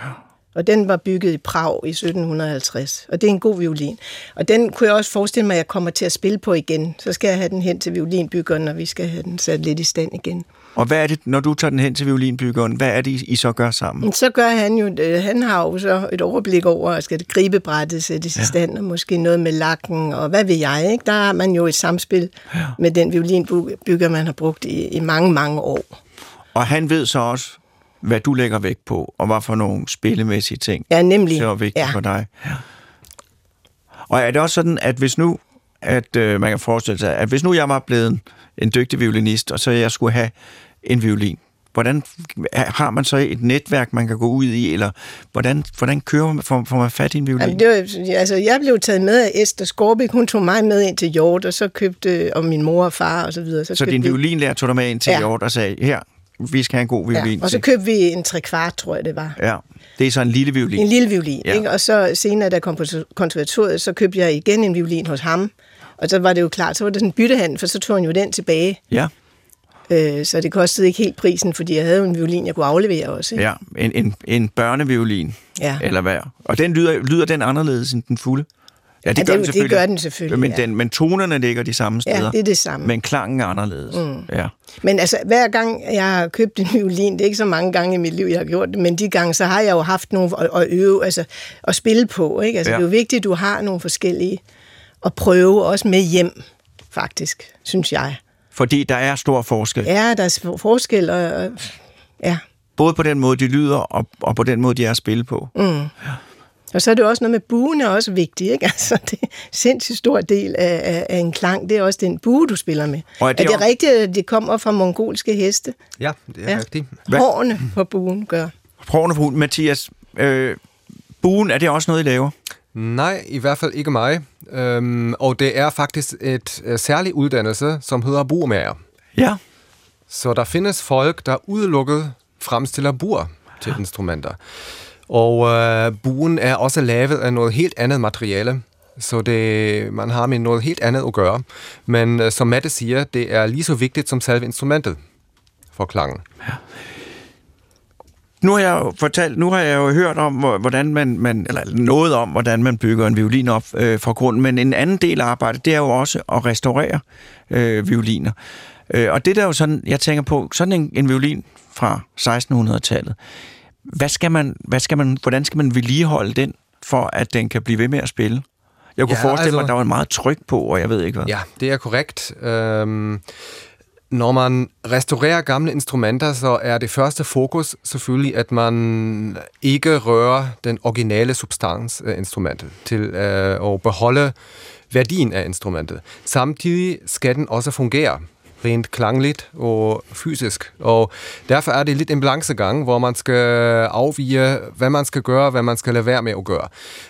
Og den var bygget i Prag i 1750. Og det er en god violin. Og den kunne jeg også forestille mig, at jeg kommer til at spille på igen. Så skal jeg have den hen til violinbyggeren, og vi skal have den sat lidt i stand igen. Og hvad er det, når du tager den hen til violinbyggeren, hvad er det, I så gør sammen? Så gør han jo, øh, han har jo så et overblik over, skal det gribebrættet sættes ja. i stand, og måske noget med lakken, og hvad ved jeg, ikke? Der har man jo et samspil ja. med den violinbygger, man har brugt i, i mange, mange år. Og han ved så også, hvad du lægger vægt på, og hvad for nogle spillemæssige ting, ja, nemlig. så er vigtigt ja. for dig. Ja. Og er det også sådan, at hvis nu, at øh, man kan forestille sig, at hvis nu jeg var blevet en dygtig violinist, og så jeg skulle have en violin, hvordan har man så et netværk, man kan gå ud i, eller hvordan, hvordan kører man, får, får man fat i en violin? Jamen, det var, altså, jeg blev taget med af Esther Skorbik, hun tog mig med ind til Hjort, og så købte, og min mor og far og så videre. Så, så din violinlærer tog dig med ind til ja. Hjort og sagde, her, vi skal have en god violin. Ja, og så købte vi en trekvart, tror jeg det var. Ja, det er så en lille violin. En lille violin, ja. ikke? Og så senere, da jeg kom på konservatoriet, så købte jeg igen en violin hos ham. Og så var det jo klart, så var det sådan en byttehandel, for så tog han jo den tilbage. Ja. Øh, så det kostede ikke helt prisen, fordi jeg havde jo en violin, jeg kunne aflevere også. Ikke? Ja, en, en, en børneviolin. Ja. Eller hvad? Og den lyder, lyder den anderledes end den fulde? Ja, det, ja, gør, det, den selvfølgelig. det gør den selvfølgelig. Men, ja. den, men tonerne ligger de samme steder. Ja, det er det samme. Men klangen er anderledes. Mm. Ja. Men altså, hver gang jeg har købt en violin, det er ikke så mange gange i mit liv, jeg har gjort det, men de gange, så har jeg jo haft nogle at, at øve, altså at spille på. Ikke? Altså, ja. Det er jo vigtigt, at du har nogle forskellige at prøve, også med hjem, faktisk, synes jeg. Fordi der er stor forskel. Ja, der er forskel, og, ja. Både på den måde, de lyder, og, og på den måde, de er at spille på. Mm. Ja. Og så er det også noget med buen er også vigtigt, ikke? Altså, det er en sindssygt stor del af, af, af en klang. Det er også den bue, du spiller med. Og er det, er det også... rigtigt, at det kommer fra mongolske heste? Ja, det er ja. rigtigt. Hårene på buen gør. Hårene på buen. Mathias, øh, buen, er det også noget, I laver? Nej, i hvert fald ikke mig. Øhm, og det er faktisk et uh, særlig uddannelse, som hedder burmager. Ja. Så der findes folk, der udelukket fremstiller bur til ja. instrumenter. Og øh, buen er også lavet af noget helt andet materiale, så det, man har med noget helt andet at gøre. Men øh, som Mette siger, det er lige så vigtigt som selve instrumentet for klangen. Ja. Nu har jeg jo fortalt, nu har jeg jo hørt om, hvordan man, man eller noget om, hvordan man bygger en violin op øh, fra grunden, men en anden del af arbejdet, det er jo også at restaurere øh, violiner. Øh, og det der jo sådan, jeg tænker på, sådan en, en violin fra 1600-tallet, hvad skal man, hvad skal man, hvordan skal man vedligeholde den, for at den kan blive ved med at spille? Jeg kunne ja, forestille altså, mig, at der var meget tryk på, og jeg ved ikke hvad. Ja, det er korrekt. Øhm, når man restaurerer gamle instrumenter, så er det første fokus selvfølgelig, at man ikke rører den originale substans af instrumentet til øh, at beholde værdien af instrumentet. Samtidig skal den også fungere rent klangligt og fysisk. Og derfor er det lidt en balancegang, hvor man skal afvige, hvad man skal gøre, hvad man skal lade være med at gøre.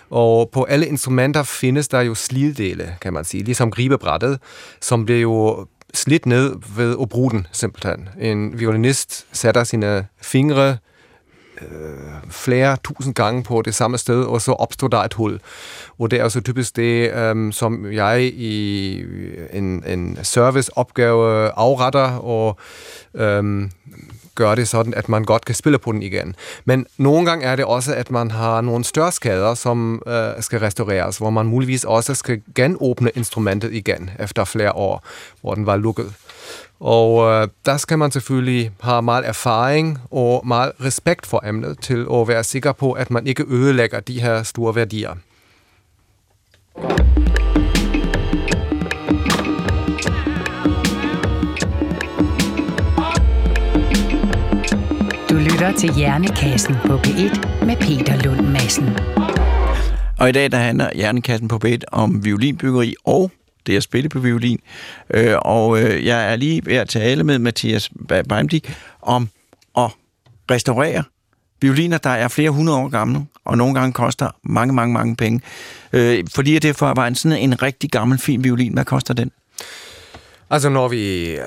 Og på alle instrumenter findes der jo sliddele, kan man sige, ligesom gribebrættet, som bliver jo slidt ned ved at bruge den, simpelthen. En violinist sætter sine fingre øh, flere tusind gange på det samme sted, og så opstår der et hul. Og det er så typisk det, øh, som jeg i en, en serviceopgave afretter, og øh, gør det sådan, at man godt kan spille på den igen. Men nogle gange er det også, at man har nogle større skader, som øh, skal restaureres, hvor man muligvis også skal genåbne instrumentet igen efter flere år, hvor den var lukket. Og øh, der skal man selvfølgelig have meget erfaring og meget respekt for emnet til at være sikker på, at man ikke ødelægger de her store værdier. Du lytter til Hjernekassen på P1 med Peter Lund Madsen. Og i dag der handler Hjernekassen på P1 om violinbyggeri og det at spille på violin. Øh, og øh, jeg er lige ved at tale med Mathias Beimdik om at restaurere violiner, der er flere hundrede år gamle, og nogle gange koster mange, mange, mange penge. Øh, fordi det for var en sådan en rigtig gammel, fin violin. Hvad koster den? Altså når vi øh,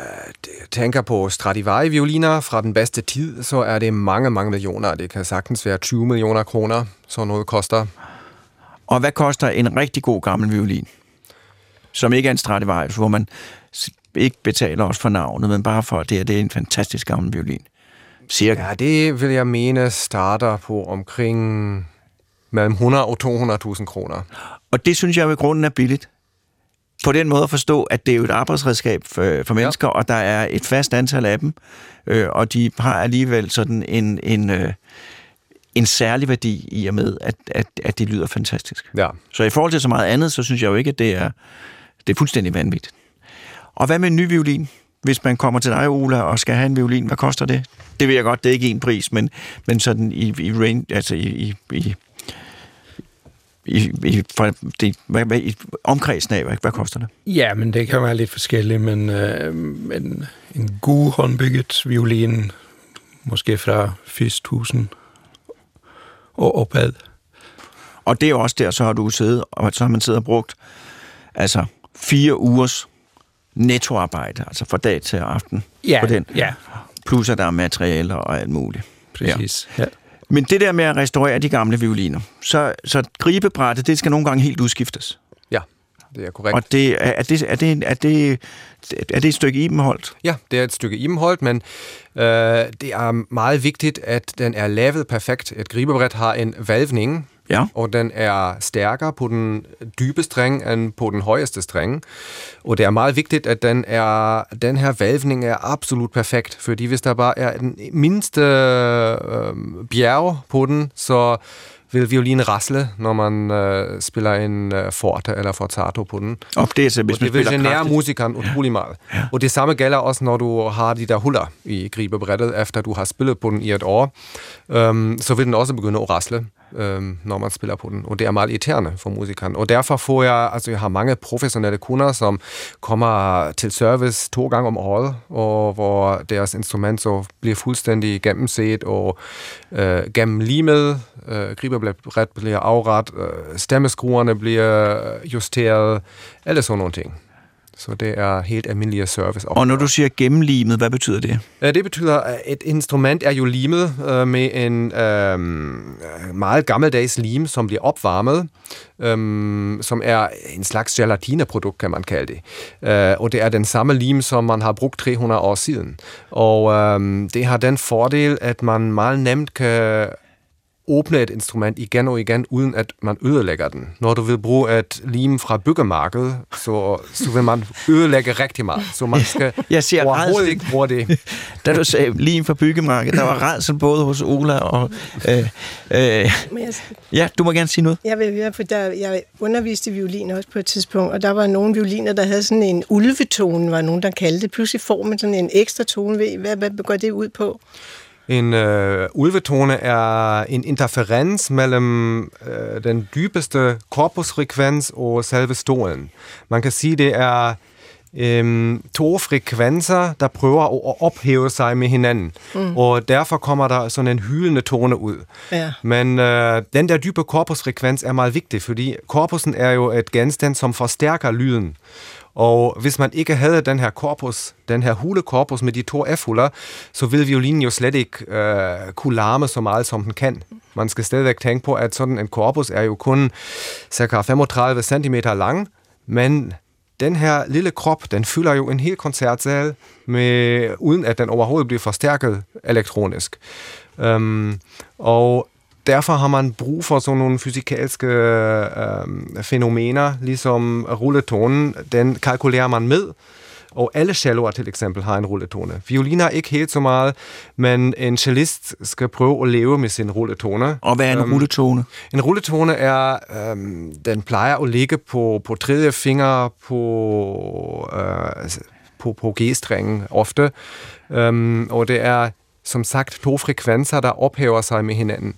tænker på Stradivari-violiner fra den bedste tid, så er det mange, mange millioner. Det kan sagtens være 20 millioner kroner, så noget koster. Og hvad koster en rigtig god gammel violin? Som ikke er en Stradivarius, hvor man ikke betaler os for navnet, men bare for, at det, er, det er en fantastisk gammel violin. Cirka. Ja, det vil jeg mene starter på omkring mellem 100 og 200.000 kroner. Og det synes jeg i grunden er billigt. På den måde at forstå, at det er jo et arbejdsredskab for, for mennesker, ja. og der er et fast antal af dem, øh, og de har alligevel sådan en, en, øh, en særlig værdi i og med, at, at, at det lyder fantastisk. Ja. Så i forhold til så meget andet, så synes jeg jo ikke, at det er, det er fuldstændig vanvittigt. Og hvad med en ny violin? Hvis man kommer til dig, Ola, og skal have en violin, hvad koster det? Det ved jeg godt, det er ikke en pris, men, men sådan i, i range, altså i, i, i i, i, for det, hvad, hvad, i omkredsen af, hvad, hvad koster det? Ja, men det kan være lidt forskelligt, men, øh, men en god håndbygget violin, måske fra 80.000 og opad. Og det er også der, så har du siddet, og så har man siddet og brugt altså fire ugers nettoarbejde, altså fra dag til aften ja, på den. Ja. Plus at der er materialer og alt muligt. Præcis. Ja. Ja. Men det der med at restaurere de gamle violiner, så, så gribebrættet, det skal nogle gange helt udskiftes. Ja, det er korrekt. Og det, er, det, er, det, er, det, er det et stykke Ibenholdt? Ja, det er et stykke Ibenholdt, men øh, det er meget vigtigt, at den er lavet perfekt. Et gribebræt har en valvning, Ja. Og den er stærkere på den dybe streng end på den højeste streng. Og det er meget vigtigt, at den, er, den her valvning er absolut perfekt, fordi hvis der bare er den mindste øh, bjerg på den, så vil violinen rasle, når man øh, spiller en øh, forte eller forzato på den. Og det, er så, hvis og det vil genere musikeren utrolig meget. Ja. Og det samme gælder også, når du har de der huller i gribebrættet, efter du har spillet på den i et år. Øhm, så vil den også begynde at rasle Øhm, når man spiller på den. Og det er meget irriterende for musikeren. Og derfor får jeg, altså jeg har mange professionelle kunder, som kommer til service to gange om året, og hvor deres instrument så bliver fuldstændig gennemset og øh, gennemlimet. Øh, griberbræt bliver afret, øh, stemmeskruerne bliver øh, justeret, eller sådan nogle ting. Så det er helt almindelige service. Og når du siger gennemlimet, hvad betyder det? Det betyder, at et instrument er jo limet øh, med en øh, meget gammeldags lim, som bliver opvarmet, øh, som er en slags gelatineprodukt, kan man kalde det. Øh, og det er den samme lim, som man har brugt 300 år siden. Og øh, det har den fordel, at man meget nemt kan åbne et instrument igen og igen, uden at man ødelægger den. Når du vil bruge et lim fra byggemarkedet, så, så vil man ødelægge rigtig meget. Så man skal jeg ser overhovedet ikke bruge det. da du sagde lim fra byggemarkedet, der var redsel både hos Ola og... Øh, øh, ja, du må gerne sige noget. Jeg vil høre, for der, jeg underviste violin også på et tidspunkt, og der var nogle violiner, der havde sådan en ulvetone, var nogen, der kaldte det. Pludselig får man sådan en ekstra tone. Hvad, hvad går det ud på? En øh, ulvetone er en interferens mellem øh, den dybeste korpusfrekvens og selve stolen. Man kan sige, det er øh, to frekvenser, der prøver at ophæve sig med hinanden. Mm. Og derfor kommer der sådan en hylende tone ud. Ja. Men øh, den der dybe korpusfrekvens er meget vigtig, fordi korpusen er jo et genstand, som forstærker lyden. Og hvis man ikke havde den her korpus, den her hulekorpus med de to F-huller, så ville violinen jo slet ikke øh, kunne larme så meget, som den kan. Man skal stadigvæk tænke på, at sådan en korpus er jo kun ca. 35 cm lang, men den her lille krop, den fylder jo en hel koncertsal, med, uden at den overhovedet bliver forstærket elektronisk. Øhm, og derfor har man brug for sådan nogle fysikalske øh, fænomener, ligesom rulletonen, den kalkulerer man med, og alle celloer til eksempel har en rulletone. Violiner ikke helt så meget, men en cellist skal prøve at leve med sin rulletone. Og hvad er en um, rulletone? En rulletone er, um, den plejer at ligge på, på tredje finger på, uh, på, på G-strengen ofte. Um, og det er som sagt to frekvenser, der ophæver sig med hinanden.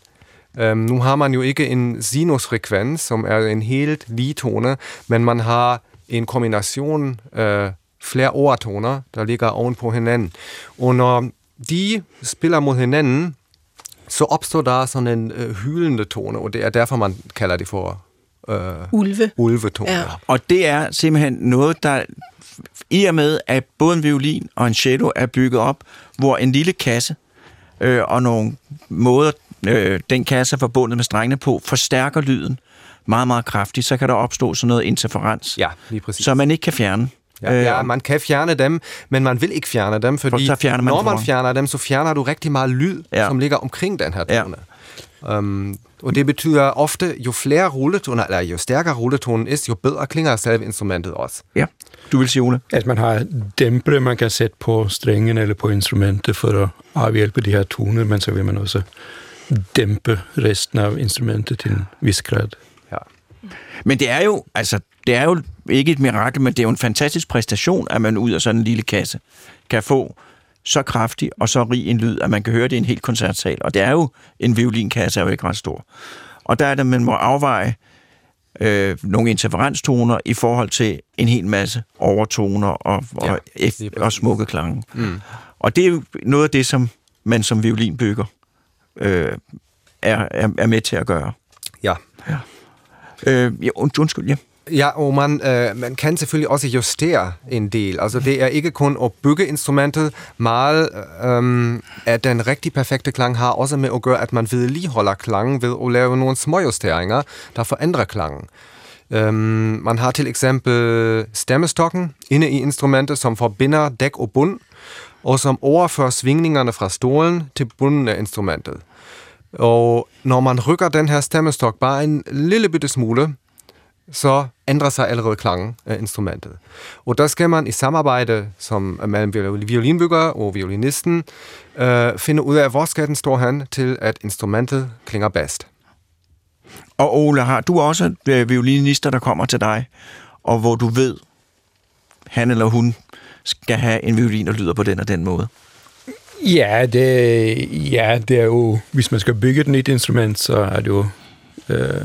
Um, nu har man jo ikke en sinusfrekvens, som er en helt lige tone, men man har en kombination uh, flere overtoner, der ligger oven på hinanden. Og når de spiller mod hinanden, så opstår der sådan en øh, hylende tone, og det er derfor, man kalder det for øh, Ulve. ulvetone. Ja. Og det er simpelthen noget, der i og med, at både en violin og en cello er bygget op, hvor en lille kasse øh, og nogle måder, øh, den kasse er forbundet med strengene på, forstærker lyden meget, meget kraftigt, så kan der opstå sådan noget interferens, Ja, lige præcis. som man ikke kan fjerne. Ja, ja, man kan fjerne dem, men man vil ikke fjerne dem, fordi så fjerner man når dem man for. fjerner dem, så fjerner du rigtig meget lyd, Ja. som ligger omkring den her tone. Ja. Um, og det betyder ofte, jo flere rulletoner, eller jo stærkere rulletonen er, jo bedre klinger selve instrumentet også. Ja. Du vil sige, Ole? At man har dæmpere, man kan sætte på strengen eller på instrumentet for at afhjælpe de her toner, men så vil man også dæmpe resten af instrumentet til en vis grad. Ja. Men det er jo, altså, det er jo ikke et mirakel, men det er jo en fantastisk præstation, at man ud af sådan en lille kasse kan få så kraftig og så rig en lyd, at man kan høre det i en helt koncertsal. Og det er jo, en violinkasse er jo ikke ret stor. Og der er det, man må afveje øh, nogle interferenstoner i forhold til en hel masse overtoner og, Ja, og, F- præcis. og smukke klange. Mm. Og det er jo noget af det, som man som violinbygger øh, er, er, er med til at gøre. Ja. Øh, ja, und, undskyld, ja. Ja, og man, øh, man kan selvfølgelig også justere en del. Altså det er ikke kun at bygge instrumentet, meget øhm, at den rigtig perfekte klang har også med at gøre, at man vedligeholder klangen ved at lave nogle små justeringer, der forandrer klangen. Øhm, man har til eksempel stemmestokken inde i instrumentet, som forbinder dæk og bund, og som overfører svingningerne fra stolen til bunden af instrumentet. Og når man rykker den her stemmestok bare en lille bitte smule, så ændrer sig allerede klangen af instrumentet. Og der skal man i samarbejde som mellem violinbygger og violinisten øh, finde ud af, hvor skal den stå hen til, at instrumentet klinger bedst. Og Ole, har du også øh, violinister, der kommer til dig, og hvor du ved, han eller hun skal have en violin, der lyder på den og den måde? Ja, det, ja, det er jo, hvis man skal bygge et nyt instrument, så er det jo øh,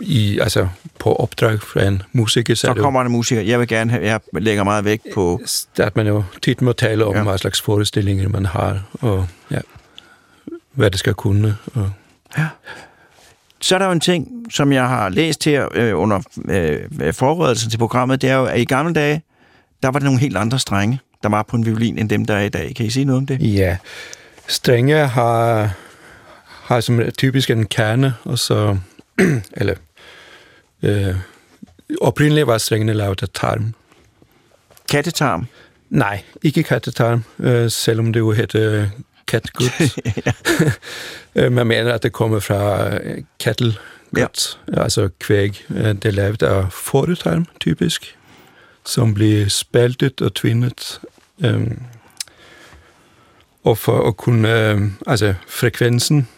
i, altså på opdrag fra en musiker, så, Så er kommer en musiker. Jeg vil gerne have, jeg lægger meget vægt på... at man jo tit må tale om, Ja. ja. hvad slags forestillinger man har, og ja, hvad det skal kunne. Og, Så er der jo en ting, som jeg har læst her øh, under øh, forberedelsen til programmet, det er jo, at i gamle dage, der var der nogle helt andre strenge, der var på en violin, end dem, der er i dag. Kan I sige noget om det? ja, strenge har, har som typisk en kerne, og så, eller, øh, oprindeligt var strengene lavet af tarm. Kattetarm. Nej, ikke kattetarm, øh, selvom det jo hedder kattegut. Øh, Man mener, at det kommer fra øh, kattelgut, ja. altså kvæg. Øh, Det er lavet af fåretarm, typisk, som bliver spaltet og tvinnet. Øhm, og for at kunne, øh, altså frekvensen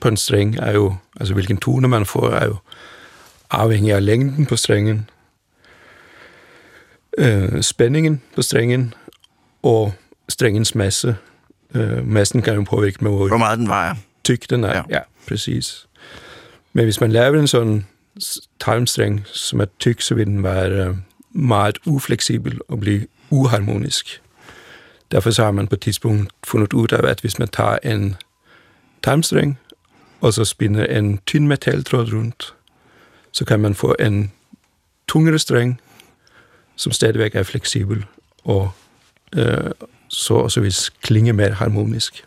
på en streng er jo, altså hvilken tone man får, er jo afhængig af længden på strengen, øh, spændingen på strengen og strengens masse. Øh, massen kan jo påvirke med, Hvor hvor meget den vejer. tyk den er. Ja. Ja. præcis. Men hvis man laver en sådan tarmstreng, som er tyk, så vil den være øh, meget ufleksibel og blive uharmonisk. Derfor så har man på et tidspunkt fundet ud af, at hvis man tager en timestring, og så spinder en tynd metaltråd rundt, så kan man få en tungere streng, som stadigvæk er fleksibel, og øh, så også vil klinge mere harmonisk.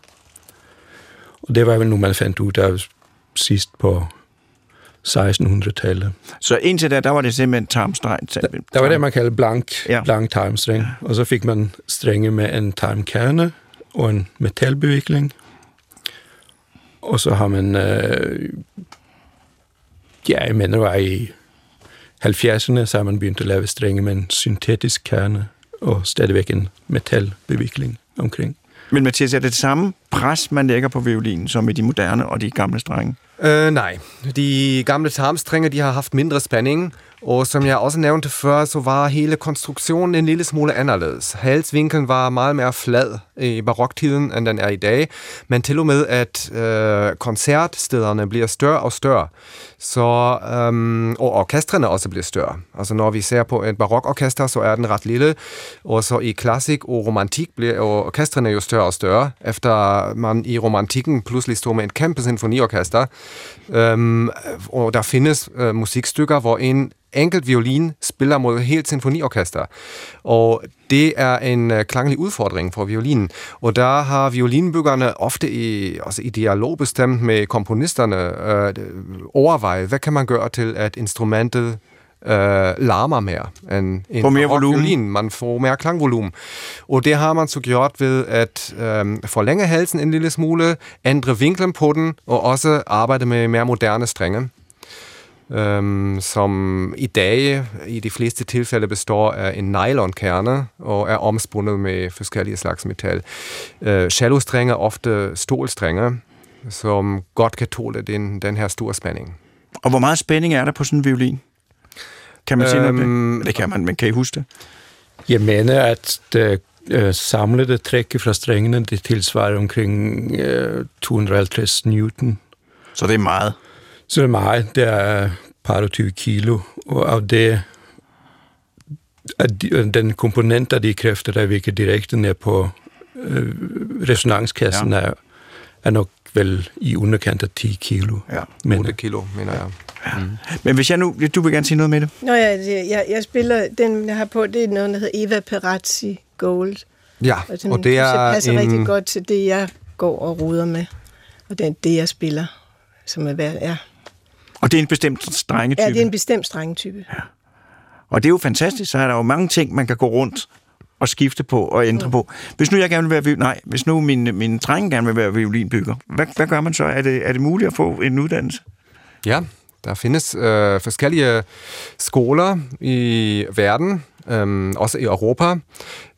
Og det var vel nu, man fandt ud af sidst på 1600-tallet. Så indtil da, der var det simpelthen tarmstreng. Der var det, man kaldte blank, Ja. blank tarmstreng. Og så fik man strenge med en tarmkerne og en metalbevikling. Og så har man, øh, ja, jeg mener, var i 70'erne, så har man begyndt at lave strenge med en syntetisk kerne og stadigvæk en metalbevikling omkring. Men Mathias, er det det samme pres, man lægger på violinen, som i de moderne og de gamle strenge? Øh, nej. De gamle tarmstrenge, de har haft mindre spænding, og som jeg også nævnte før, så var hele konstruktionen en lille smule anderledes. Halsvinklen var meget mere flad i baroktiden, end den er i dag, men til og med, at øh, koncertstederne bliver større og større, så, øhm, og orkestrene også bliver større. Altså når vi ser på et barokorkester, så er den ret lille, og så i klassik og romantik bliver orkestrene jo større og større, efter man i romantikken pludselig står med en kæmpe symfoniorkester, øhm, og der findes øh, musikstykker, hvor en enkelt violin spiller mod helt symfoniorkester. Og det er en uh, klanglig udfordring for violinen. Og der har violinbyggerne ofte i, altså i dialog bestemt med komponisterne uh, overvejet, hvad kan man gøre til, at instrumentet uh, larmer mere end en får mere volumen. violin. Man får mere klangvolumen. Og det har man så gjort ved at um, forlænge halsen en lille smule, ændre vinklen på den, og også arbejde med mere moderne strenge øhm, som i dag i de fleste tilfælde består af en nylonkerne og er omspundet med forskellige slags metal. Øh, cellostrenge er ofte stålstrenge, som godt kan tåle den, den her store spænding. Og hvor meget spænding er der på sådan en violin? Kan man øhm, sige noget det? Det kan man, men kan I huske det? Jeg mener, at det øh, samlede træk fra strængene, det tilsvarer omkring øh, 250 newton. Så det er meget? Så det er meget. Det er par og 20 kilo, og af det at den komponent af de kræfter, der virker direkte ned på øh, resonanskassen, ja. er, er nok vel i underkant af 10 kilo. Ja, men, 8 kilo, mener jeg. Ja. Mm. Men hvis jeg nu, du vil gerne sige noget med det? Nå ja, jeg, jeg spiller, den jeg har på, det er noget, der hedder Eva Perazzi Gold. Ja, og, den, og det er det passer en... rigtig godt til det, jeg går og ruder med. Og det er det, jeg spiller, som er, er og det er en bestemt strengetype? Ja, det er en bestemt strengetype. Ja. Og det er jo fantastisk, så er der jo mange ting, man kan gå rundt og skifte på og ændre mm. på. Hvis nu jeg gerne vil være nej, hvis nu min, min dreng gerne vil være violinbygger, hvad, hvad gør man så? Er det, er det muligt at få en uddannelse? Ja, der findes øh, forskellige skoler i verden, øh, også i Europa.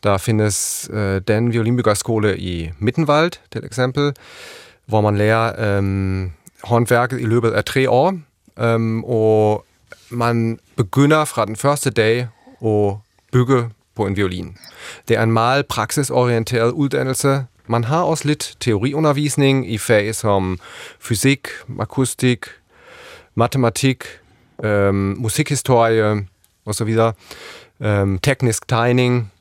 Der findes øh, den violinbyggerskole i Mittenwald, til eksempel, hvor man lærer øh, håndværket i løbet af tre år. Um, og man begynder fra den første dag at bygge på en violin. Det er en meget praksisorienteret uddannelse. Man har også lidt teoriundervisning i fag som fysik, akustik, matematik, øhm, musikhistorie osv., øhm, teknisk tegning.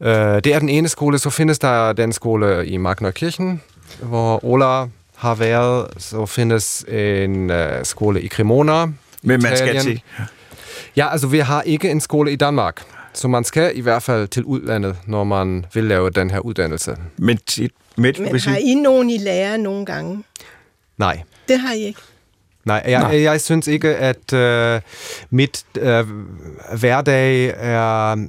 Øh, det er den ene skole. Så findes der den skole i Magnerkirchen, hvor Ola har været, så findes en uh, skole i Cremona. Men man skal til? Ja, altså vi har ikke en skole i Danmark. Så man skal i hvert fald til udlandet, når man vil lave den her uddannelse. Men, til, med, Men har I nogen i lærer nogle gange? Nej. Det har I ikke? Nej, jeg, Nej. jeg synes ikke, at uh, mit uh, hverdag er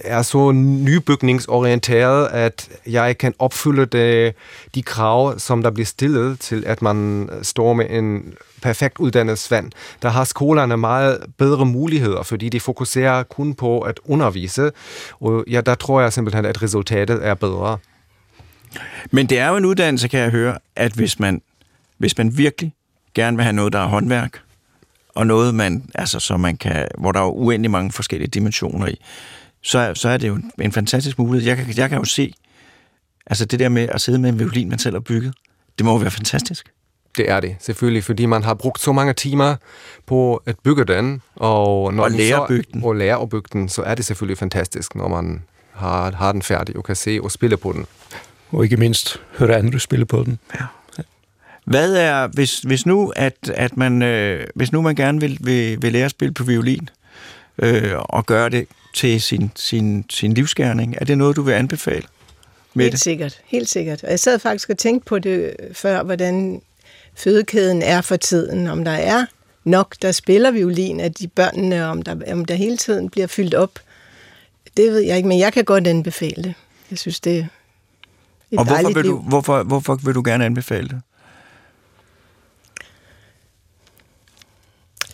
er så nybygningsorienteret, at jeg kan opfylde det, de krav, som der bliver stillet til, at man står med en perfekt uddannet svand. Der har skolerne meget bedre muligheder, fordi de fokuserer kun på at undervise, og ja, der tror jeg simpelthen, at resultatet er bedre. Men det er jo en uddannelse, kan jeg høre, at hvis man, hvis man virkelig gerne vil have noget, der er håndværk, og noget, man, altså, så man kan, hvor der er uendelig mange forskellige dimensioner i, så, så er det jo en fantastisk mulighed. Jeg kan, jeg kan jo se, altså det der med at sidde med en violin, man selv har bygget, det må jo være fantastisk. Det er det, selvfølgelig, fordi man har brugt så mange timer på at bygge den, og når og lære at bygge den. Og lære at bygge den, så er det selvfølgelig fantastisk, når man har, har den færdig og kan se og spille på den. Og ikke mindst høre andre spille på den. Ja. Hvad er, hvis, hvis nu, at, at man, øh, hvis nu man gerne vil, vil, vil lære at spille på violin, øh, og gøre det til sin, sin, sin livsgerning. Er det noget, du vil anbefale? Med helt det? sikkert, helt sikkert. Og jeg sad faktisk og tænkte på det før, hvordan fødekæden er for tiden. Om der er nok, der spiller violin af de børnene, om der, om der hele tiden bliver fyldt op. Det ved jeg ikke, men jeg kan godt anbefale det. Jeg synes, det er et Og hvorfor vil, liv. du, hvorfor, hvorfor vil du gerne anbefale det?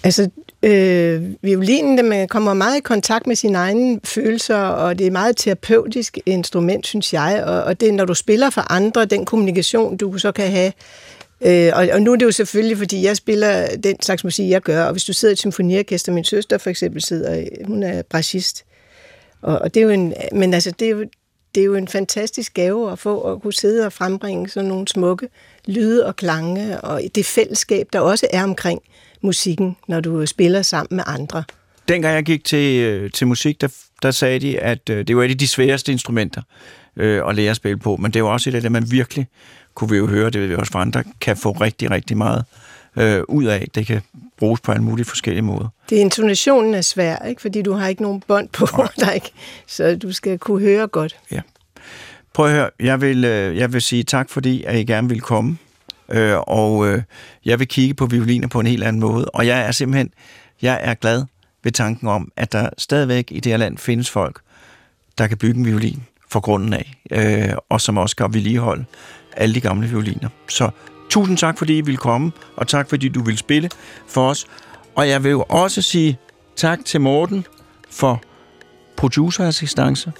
Altså, øh, violinen, man kommer meget i kontakt med sine egne følelser, og det er et meget terapeutisk instrument, synes jeg. Og, og det er, når du spiller for andre, den kommunikation, du så kan have. Øh, og, og nu er det jo selvfølgelig, fordi jeg spiller den slags musik, jeg gør. Og hvis du sidder i et symfoniorkester, min søster for eksempel sidder, hun er brassist. Og, og det er jo en, men altså, det er jo, det er jo en fantastisk gave at få at kunne sidde og frembringe sådan nogle smukke lyde og klange, og det fællesskab, der også er omkring musikken, når du spiller sammen med andre. Dengang jeg gik til, øh, til musik, der, der sagde de, at øh, det var et af de sværeste instrumenter øh, at lære at spille på, men det var også et af det, man virkelig, kunne vi jo høre, det ved vi også fra andre, kan få rigtig, rigtig meget øh, ud af. Det kan bruges på en mulig forskellige måder. Det intonationen er svær, ikke? fordi du har ikke nogen bånd på dig, så du skal kunne høre godt. Ja. Prøv at høre, jeg vil, øh, jeg vil sige tak, fordi at I gerne vil komme, øh, og øh, jeg vil kigge på violiner på en helt anden måde, og jeg er simpelthen, jeg er glad ved tanken om, at der stadigvæk i det her land findes folk, der kan bygge en violin for grunden af, øh, og som også kan vedligeholde alle de gamle violiner. Så tusind tak, fordi I ville komme, og tak, fordi du vil spille for os. Og jeg vil jo også sige tak til Morten for producerassistance.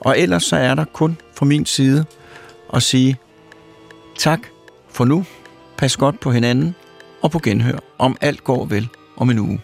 Og ellers så er der kun fra min side at sige tak for nu. Pas godt på hinanden og på genhør, om alt går vel om en uge.